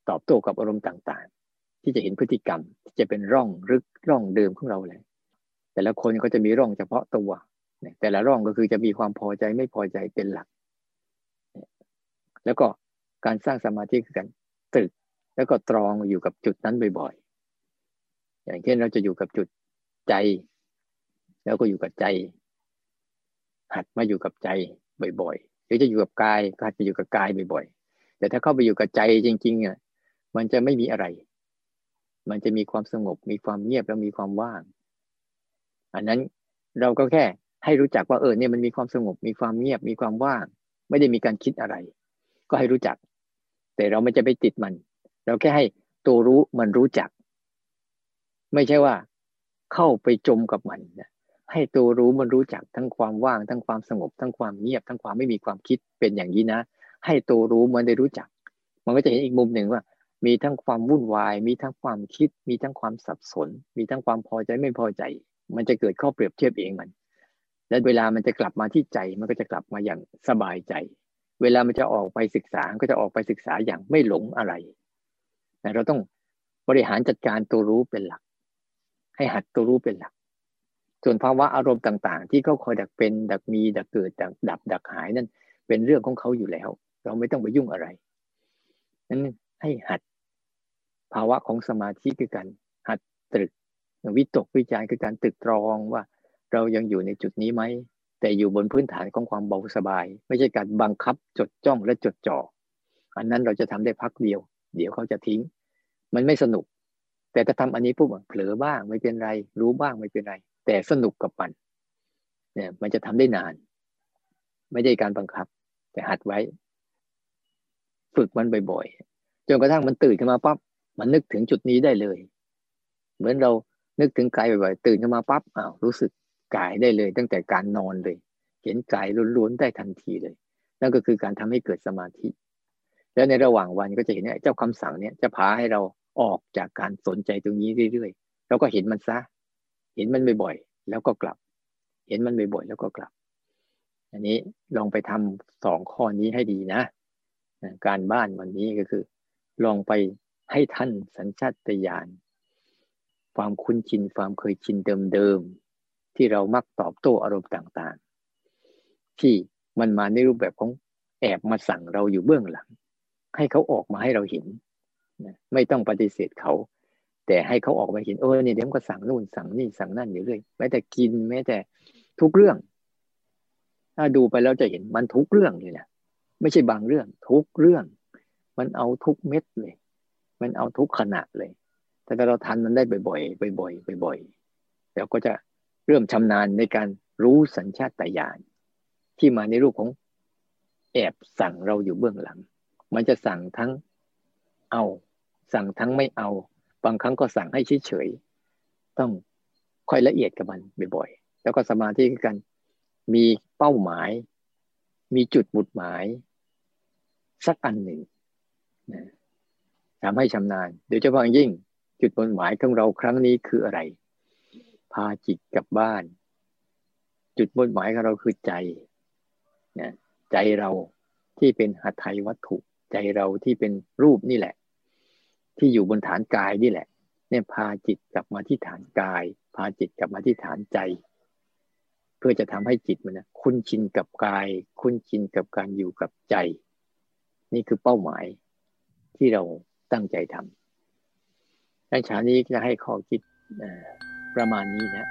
ตอบโต้กับอารมณ์ต่างๆ ที่จะเห็นพฤติกรรมที่จะเป็นร่องรึกร่องเดิมของเราเลย แต่ละคนก็จะมีร่องเฉพาะตัว แต่ละร่องก็คือจะมีความพอใจไม่พอใจเป็นหลัก แล้วก็การสร้างสมาธิคือการตรึก แล้วก็ตรองอยู่กับจุดนั้นบ่อยๆ อย่างเช่นเราจะอยู่กับจุดใจ แล้วก็อยู่กับใจ หัดมาอยู่กับใจบ่อยๆหรือจะอยู่กับกายก็หัดไปอยู่กับกายบ่อยๆ แต่ถ้าเข้าไปอยู่กับใจจริงๆอะมันจะไม่มีอะไร มันจะมีความสงบ มีความเงียบแล้วมีความว่าง อันนั้นเราก็แค่ให้รู้จักว่าเออเนี่ยมันมีความสงบ มีความเงียบ มีความว่าง ไม่ได้มีการคิดอะไร ก็ให้รู้จัก แต่เราไม่จะไปติดมัน เราแค่ให้ตัวรู้มันรู้จัก ไม่ใช่ว่า เข้าไปจมกับมันนะให้ตัวรู้มันรู้จักทั้งความว่าง ทั้งความสงบ ทั้งความเงียบ ทั้งความไม่มีความคิดเป็นอย่างนี้นะ ให้ตัวรู้มันได้รู้จัก มันก็จะเห็นอีกมุมหนึ่งว่า มีทั้งความวุ่นวาย มีทั้งความคิด มีทั้งความสับสน มีทั้งความพอใจไม่พอใจ มันจะเกิดข้อเปรียบเทียบเองมัน และเวลามันจะกลับมาที่ใจมันก็จะกลับมาอย่างสบายใจ เวลามันจะออกไปศึกษาก็จะออกไปศึกษาอย่างไม่หลงอะไรเราต้องบริหารจัดการตัวรู้เป็นหลัก ให้หัดตัวรู้เป็นหลัก ส่วนภาวะอารมณ์ต่าง ๆ ที่เขาคอยดักเป็น ดักมีดักเกิดดักดับ ดักหายนั่นเป็นเรื่องของเขาอยู่แล้ว เราไม่ต้องไปยุ่งอะไรนั้นให้หัดภาวะของสมาธิคือการหัดตรึกวิตกวิจารคือการตรึกตรองว่า เรายังอยู่ในจุดนี้ไหม แต่อยู่บนพื้นฐานของความเบาสบาย ไม่ใช่การบังคับจดจ้องและจดจ่ออันนั้นเราจะทำได้พักเดียว เดี๋ยวเขาจะทิ้ง มันไม่สนุก แต่ถ้าทำอันนี้ปุ๊บเผลอบ้างไม่เป็นไร รู้บ้างไม่เป็นไร แต่สนุกกับมันเนี่ยมันจะทำได้นาน ไม่ได้การบังคับ แต่หัดไว้ ฝึกมันบ่อยๆจนกระทั่งมันตื่นขึ้นมาปั๊บมันนึกถึงจุดนี้ได้เลย เหมือนเรานึกถึงกายบ่อยๆตื่นขึ้นมาปั๊บอ้าวรู้สึก กายได้เลย ตั้งแต่การนอนเลย เห็นกายล้วนๆได้ทันทีเลย นั่นก็คือการทำให้เกิดสมาธิ แล้วในระหว่างวันก็จะเห็นเจ้าคำสั่งเนี้ยจะพาให้เราออกจากการสนใจตรงนี้เรื่อยๆเราก็เห็นมันซะ เห็นมันบ่อยๆแล้วก็กลับ เห็นมันบ่อยๆแล้วก็กลับ อันนี้ลองไปทำสองข้อนี้ให้ดีนะ การบ้านวันนี้ก็คือ ลองไปให้ท่านสัญชาตญาณความคุ้นชินความเคยชินเดิมๆ ที่เรามักตอบโต้อารมณ์ต่างๆ ที่มันมาในรูปแบบของแอบมาสั่งเราอยู่เบื้องหลัง ให้เขาออกมาให้เราเห็นไม่ต้องปฏิเสธเขา แต่ให้เขาออกมาเห็นเออเนี่ยเดี๋ยวก็สั่งนู่นสั่งนี่สั่งนั่นอยู่เรื่อยแม้แต่กินแม้แต่ทุกเรื่อง ถ้าดูไปแล้วจะเห็นมันทุกเรื่องเลยนะไม่ใช่บางเรื่อง ทุกเรื่อง มันเอาทุกเม็ดเลย มันเอาทุกขณะเลย แต่ถ้าเราทันมันได้บ่อยๆบ่อยๆบ่อยๆเราก็จะ เริ่มชำนาญในการรู้สัญชาตญาณที่มาในรูปของแอบสั่งเราอยู่เบื้องหลัง มันจะสั่งทั้งเอา สั่งทั้งไม่เอา บางครั้งก็สั่งให้เฉยๆต้องค่อยละเอียดกับมันบ่อยๆ แล้วก็สมาธิกันมีเป้าหมาย มีจุดหมุดหมาย สักอันหนึ่งนะทำให้ชำนาญโดยเฉพาะยิ่งจุดมุ่งหมายของเราครั้งนี้คืออะไร พาจิตกลับบ้าน จุดมุ่งหมายของเราคือใจนะใจเราที่เป็นหัตถยวัตถุ ใจเราที่เป็นรูปนี่แหละ ที่อยู่บนฐานกายนี่แหละ เนี่ยพาจิตกลับมาที่ฐานกาย พาจิตกลับมาที่ฐานใจ เพื่อจะทำให้จิตมันนะคุ้นชินกับกาย คุ้นชินกับการอยู่กับใจ นี่คือเป้าหมายที่เราตั้งใจทำในฉานี้จะให้ข้อคิด ประมาณนี้นะ